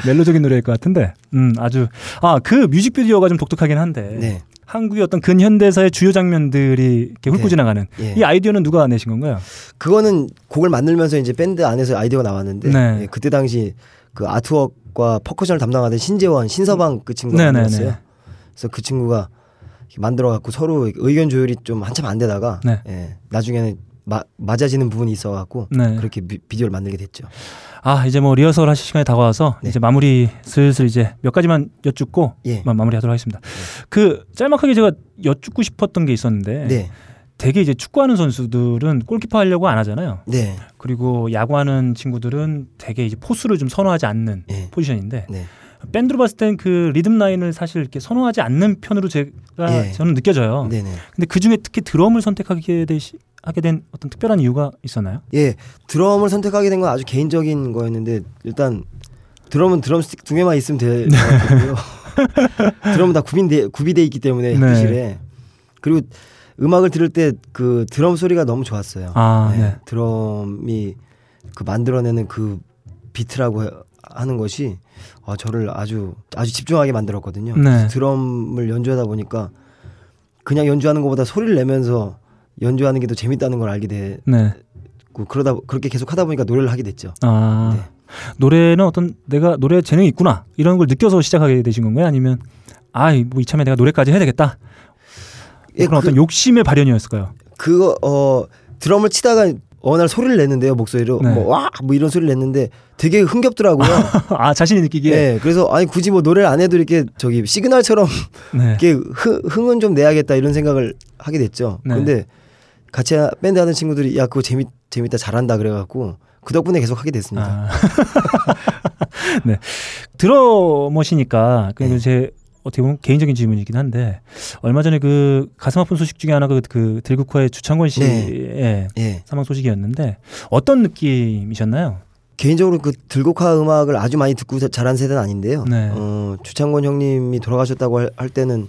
멜로적인 노래일 것 같은데, 음 아주 아 그 뮤직비디오가 좀 독특하긴 한데 네. 한국의 어떤 근현대사의 주요 장면들이 이렇게 훑고 네. 지나가는 예. 이 아이디어는 누가 내신 건가요? 그거는 곡을 만들면서 이제 밴드 안에서 아이디어가 나왔는데 네. 예, 그때 당시 그 아트웍과 퍼커션을 담당하던 신재원, 신서방 그 친구가 네네네. 만들었어요. 그래서 그 친구가 만들어 갖고 서로 의견 조율이 좀 한참 안 되다가 네. 예, 나중에는 마, 맞아지는 부분이 있어 갖고 네. 그렇게 비, 비디오를 만들게 됐죠. 아 이제 뭐 리허설 하실 시간이 다가와서 네. 이제 마무리 슬슬 이제 몇 가지만 여쭙고 예. 마- 마무리하도록 하겠습니다. 그 짤막하게 제가 여쭙고 싶었던 게 있었는데 네. 되게 이제 축구하는 선수들은 골키퍼 하려고 안 하잖아요. 네. 그리고 야구하는 친구들은 되게 이제 포수를 좀 선호하지 않는 예. 포지션인데 네. 밴드로 봤을 땐 그 리듬 라인을 사실 이렇게 선호하지 않는 편으로 제가 예. 저는 느껴져요. 네, 네. 근데 그 중에 특히 드럼을 선택하게 되시 하게 된 어떤 특별한 이유가 있었나요? 예, 드럼을 선택하게 된 건 아주 개인적인 거였는데 일단 드럼은 드럼 스틱 두 개만 있으면 될것 같고요. 드럼은 다 구비돼 구비돼 있기 때문에 네. 현실에 그리고 음악을 들을 때 그 드럼 소리가 너무 좋았어요. 아, 네. 드럼이 그 만들어내는 그 비트라고 해- 하는 것이 아, 저를 아주 아주 집중하게 만들었거든요. 네. 드럼을 연주하다 보니까 그냥 연주하는 것보다 소리를 내면서 연주하는 게 더 재밌다는 걸 알게 돼. 네. 고 그러다 그렇게 계속 하다 보니까 노래를 하게 됐죠. 아. 네. 노래는 어떤 내가 노래 재능이 있구나 이런 걸 느껴서 시작하게 되신 건가요? 아니면 아뭐 이참에 내가 노래까지 해야 되겠다 예, 그런 그- 어떤 욕심의 발현이었을까요? 그거 어 드럼을 치다가 어느 날 소리를 냈는데요 목소리로 네. 뭐와뭐 이런 소리를 냈는데 되게 흥겹더라고요. 아 자신이 느끼기에 예, 그래서 아니 굳이 뭐 노래를 안 해도 이렇게 저기 시그널처럼 네. 이렇게 흥, 흥은 좀 내야겠다 이런 생각을 하게 됐죠. 네. 근데 같이 하- 밴드 하는 친구들이 야 그거 재밌 재밌다 잘한다 그래갖고 그 덕분에 계속 하게 됐습니다. 아. 네. 그 네. 제 어떻게 보면 개인적인 질문이긴 한데 얼마 전에 그 가슴 아픈 소식 중에 하나가 그, 그 들국화의 주창권 씨의 네. 예. 사망 소식이었는데 어떤 느낌이셨나요? 개인적으로 그 들국화 음악을 아주 많이 듣고 자- 자란 세대는 아닌데요. 네. 어, 주창권 형님이 돌아가셨다고 할, 할 때는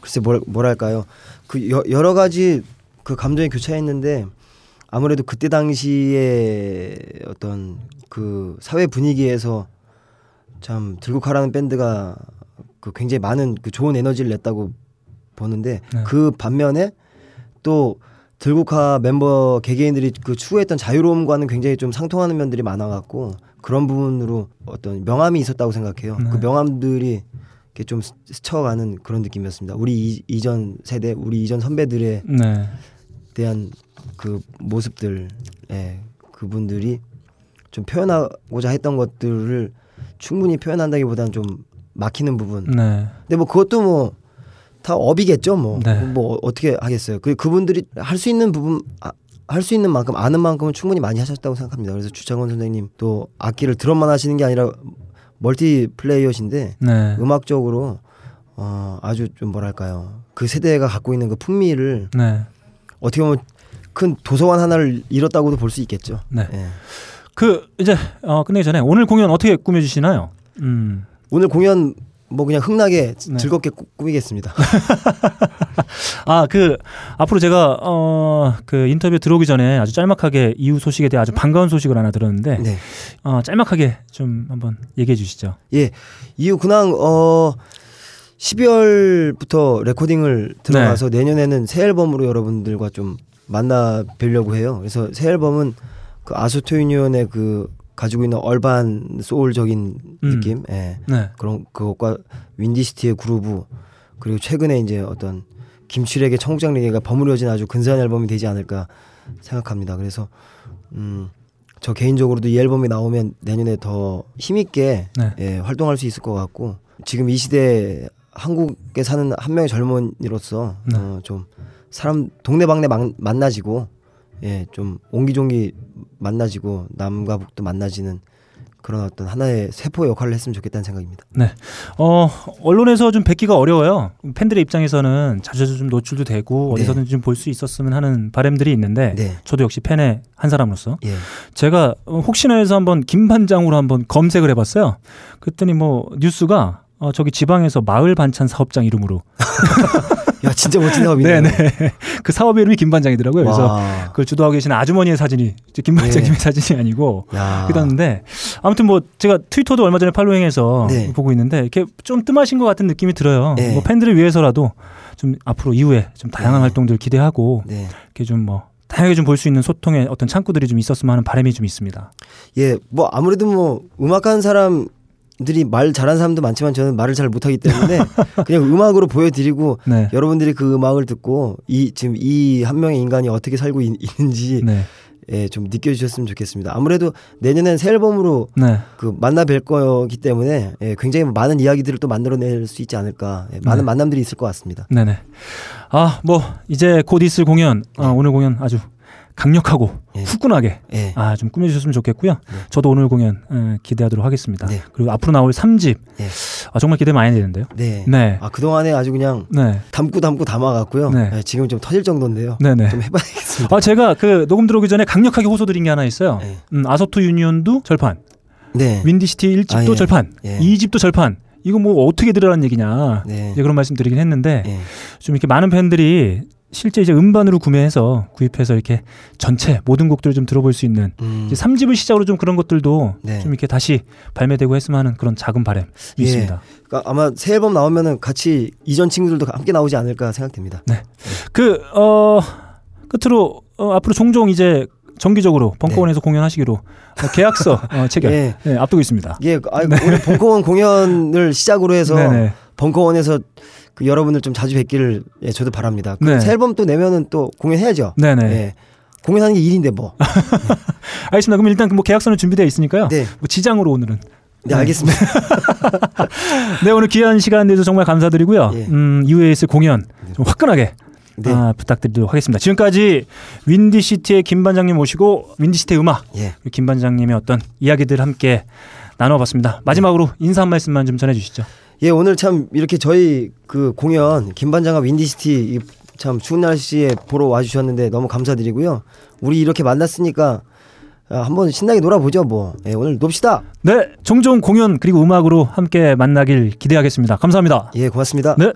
글쎄 뭘, 뭐랄까요. 그 여, 여러 가지 그 감정이 교차했는데 아무래도 그때 당시에 어떤 그 사회 분위기에서 참 들국화라는 밴드가 그 굉장히 많은 그 좋은 에너지를 냈다고 보는데 네. 그 반면에 또 들국화 멤버 개개인들이 그 추구했던 자유로움과는 굉장히 좀 상통하는 면들이 많아갖고 그런 부분으로 어떤 명암이 있었다고 생각해요. 네. 그 명암들이 이렇게 좀 스- 스쳐가는 그런 느낌이었습니다. 우리 이, 이전 세대, 우리 이전 선배들에 네. 대한 그 모습들, 예, 그분들이 좀 표현하고자 했던 것들을 충분히 표현한다기보다는 좀 막히는 부분. 네. 근데 뭐 그것도 뭐 다 업이겠죠 뭐. 네. 뭐 어떻게 하겠어요. 그 그분들이 할 수 있는 부분 아, 할수 있는 만큼 아는 만큼은 충분히 많이 하셨다고 생각합니다. 그래서 주창원 선생님 또 악기를 드럼만 하시는 게 아니라 멀티 플레이어신데 네. 음악적으로 어 아주 좀 뭐랄까요. 그 세대가 갖고 있는 그 풍미를 네. 어떻게 보면 큰 도서관 하나를 잃었다고도 볼 수 있겠죠. 네. 예. 그 이제 어 끝내기 전에 오늘 공연 어떻게 꾸며 주시나요? 음. 오늘 공연 뭐 그냥 흥나게 네. 즐겁게 꾸- 꾸미겠습니다. 아, 그 앞으로 제가 어 그 인터뷰 들어오기 전에 아주 짤막하게 이후 소식에 대해 아주 반가운 소식을 하나 들었는데 네. 어 짤막하게 좀 한번 얘기해 주시죠. 예. 이후 근황 어 12월부터 레코딩을 들어가서 내년에는 새 앨범으로 여러분들과 좀 만나 뵈려고 해요. 그래서 새 앨범은 그 아소토 유니온의 그 가지고 있는 얼반 소울적인 음. 느낌, 예. 네. 그런 그것과 윈디시티의 그루브 그리고 최근에 이제 어떤 김칠에게 청국장 레게가 버무려진 아주 근사한 앨범이 되지 않을까 생각합니다. 그래서 음, 저 개인적으로도 이 앨범이 나오면 내년에 더 힘있게 네. 예, 활동할 수 있을 것 같고 지금 이 시대에 한국에 사는 한 명의 젊은이로서 네. 어, 좀 사람 동네방네 만, 만나지고 예, 좀 옹기종기 만나지고 남과 북도 만나지는 그런 어떤 하나의 세포 역할을 했으면 좋겠다는 생각입니다. 어 언론에서 좀 뵙기가 어려워요. 팬들의 입장에서는 자주 좀 노출도 되고 네. 어디서든 좀 볼 수 있었으면 하는 바람들이 있는데 네. 저도 역시 팬의 한 사람으로서 예. 제가 어, 혹시나 해서 한번 김반장으로 한번 검색을 해 봤어요. 그랬더니 뭐 뉴스가 어, 저기 지방에서 마을 반찬 사업장 이름으로 야 진짜 멋진 사업이네요. 네네 그 사업 이름이 김반장이더라고요. 그래서 와. 그걸 주도하고 계시는 아주머니의 사진이 김반장님의 네. 사진이 아니고 야. 그랬는데 아무튼 뭐 제가 트위터도 얼마 전에 팔로잉해서 네. 보고 있는데 이렇게 좀 뜸하신 것 같은 느낌이 들어요. 네. 뭐 팬들을 위해서라도 좀 앞으로 이후에 좀 다양한 네. 활동들 기대하고 네. 이렇게 좀뭐 다양하게 좀 볼 수 있는 소통의 어떤 창구들이 좀 있었으면 하는 바람이 좀 있습니다. 예, 뭐 아무래도 뭐 음악하는 사람 들이 말 잘하는 사람도 많지만 저는 말을 잘 못하기 때문에 그냥 음악으로 보여드리고 네. 여러분들이 그 음악을 듣고 이 지금 이 한 명의 인간이 어떻게 살고 있, 는지 네. 예, 좀 느껴주셨으면 좋겠습니다. 아무래도 내년엔 새 앨범으로 네. 그 만나 뵐 거기 때문에 예, 굉장히 많은 이야기들을 또 만들어낼 수 있지 않을까 예, 많은 네. 만남들이 있을 것 같습니다. 네네. 아, 뭐 이제 곧 있을 공연, 어, 오늘 공연 아주 강력하고 네. 후끈하게 예, 아, 좀 꾸며주셨으면 좋겠고요. 네. 저도 오늘 공연 어, 기대하도록 하겠습니다. 네. 그리고 앞으로 나올 3집 예. 아, 정말 기대 많이 되는데요. 네. 네. 아 그동안에 아주 그냥 네. 담고 담고 담아갔고요. 네. 예, 지금 좀 터질 정도인데요. 네네. 좀 해봐야겠습니다. 아, 제가 그 녹음 들어오기 전에 강력하게 호소드린 게 하나 있어요. 네. 음, 아소토 유니온도 절판, 네. 윈디시티 1집도 아, 예. 절판, 예. 2집도 절판. 이거 뭐 어떻게 들으라는 얘기냐. 네. 이제 그런 말씀 드리긴 했는데 예. 좀 이렇게 많은 팬들이 실제 이제 음반으로 구매해서 구입해서 이렇게 전체 모든 곡들을 좀 들어볼 수 있는 음. 이제 3집을 시작으로 좀 그런 것들도 네. 좀 이렇게 다시 발매되고 했으면 하는 그런 작은 바람이 예. 있습니다. 그러니까 아마 새 앨범 나오면은 같이 이전 친구들도 함께 나오지 않을까 생각됩니다. 그어 끝으로 어, 앞으로 종종 이제 정기적으로 벙커원에서 공연하시기로 어, 계약서 어, 체결 예. 네, 앞두고 있습니다. 예, 아, 오늘 벙커원 공연을 시작으로 해서 네네. 벙커원에서 그 여러분들 좀 자주 뵙기를 예, 저도 바랍니다. 그 네. 새 앨범 또 내면은 또 공연해야죠. 네네. 예. 공연하는 게 일인데 뭐. 알겠습니다. 그럼 일단 뭐 계약서는 준비되어 있으니까요. 네. 뭐 지장으로 오늘은. 네, 알겠습니다. 네 오늘 귀한 시간 내서 정말 감사드리고요. 예. 음, 이후에 있을 공연 좀 화끈하게 네. 아, 부탁드리도록 하겠습니다. 지금까지 윈디시티의 김 반장님 모시고 윈디시티의 음악 예. 김 반장님의 어떤 이야기들 함께 나눠봤습니다. 마지막으로 인사 한 말씀만 좀 전해주시죠. 예, 오늘 참 이렇게 저희 그 공연 김반장과 윈디시티 이참 추운 날씨에 보러 와주셨는데 너무 감사드리고요. 우리 이렇게 만났으니까 아, 한번 신나게 놀아보죠 뭐. 예, 오늘 놉시다. 네, 종종 공연 그리고 음악으로 함께 만나길 기대하겠습니다. 감사합니다. 예, 고맙습니다. 네.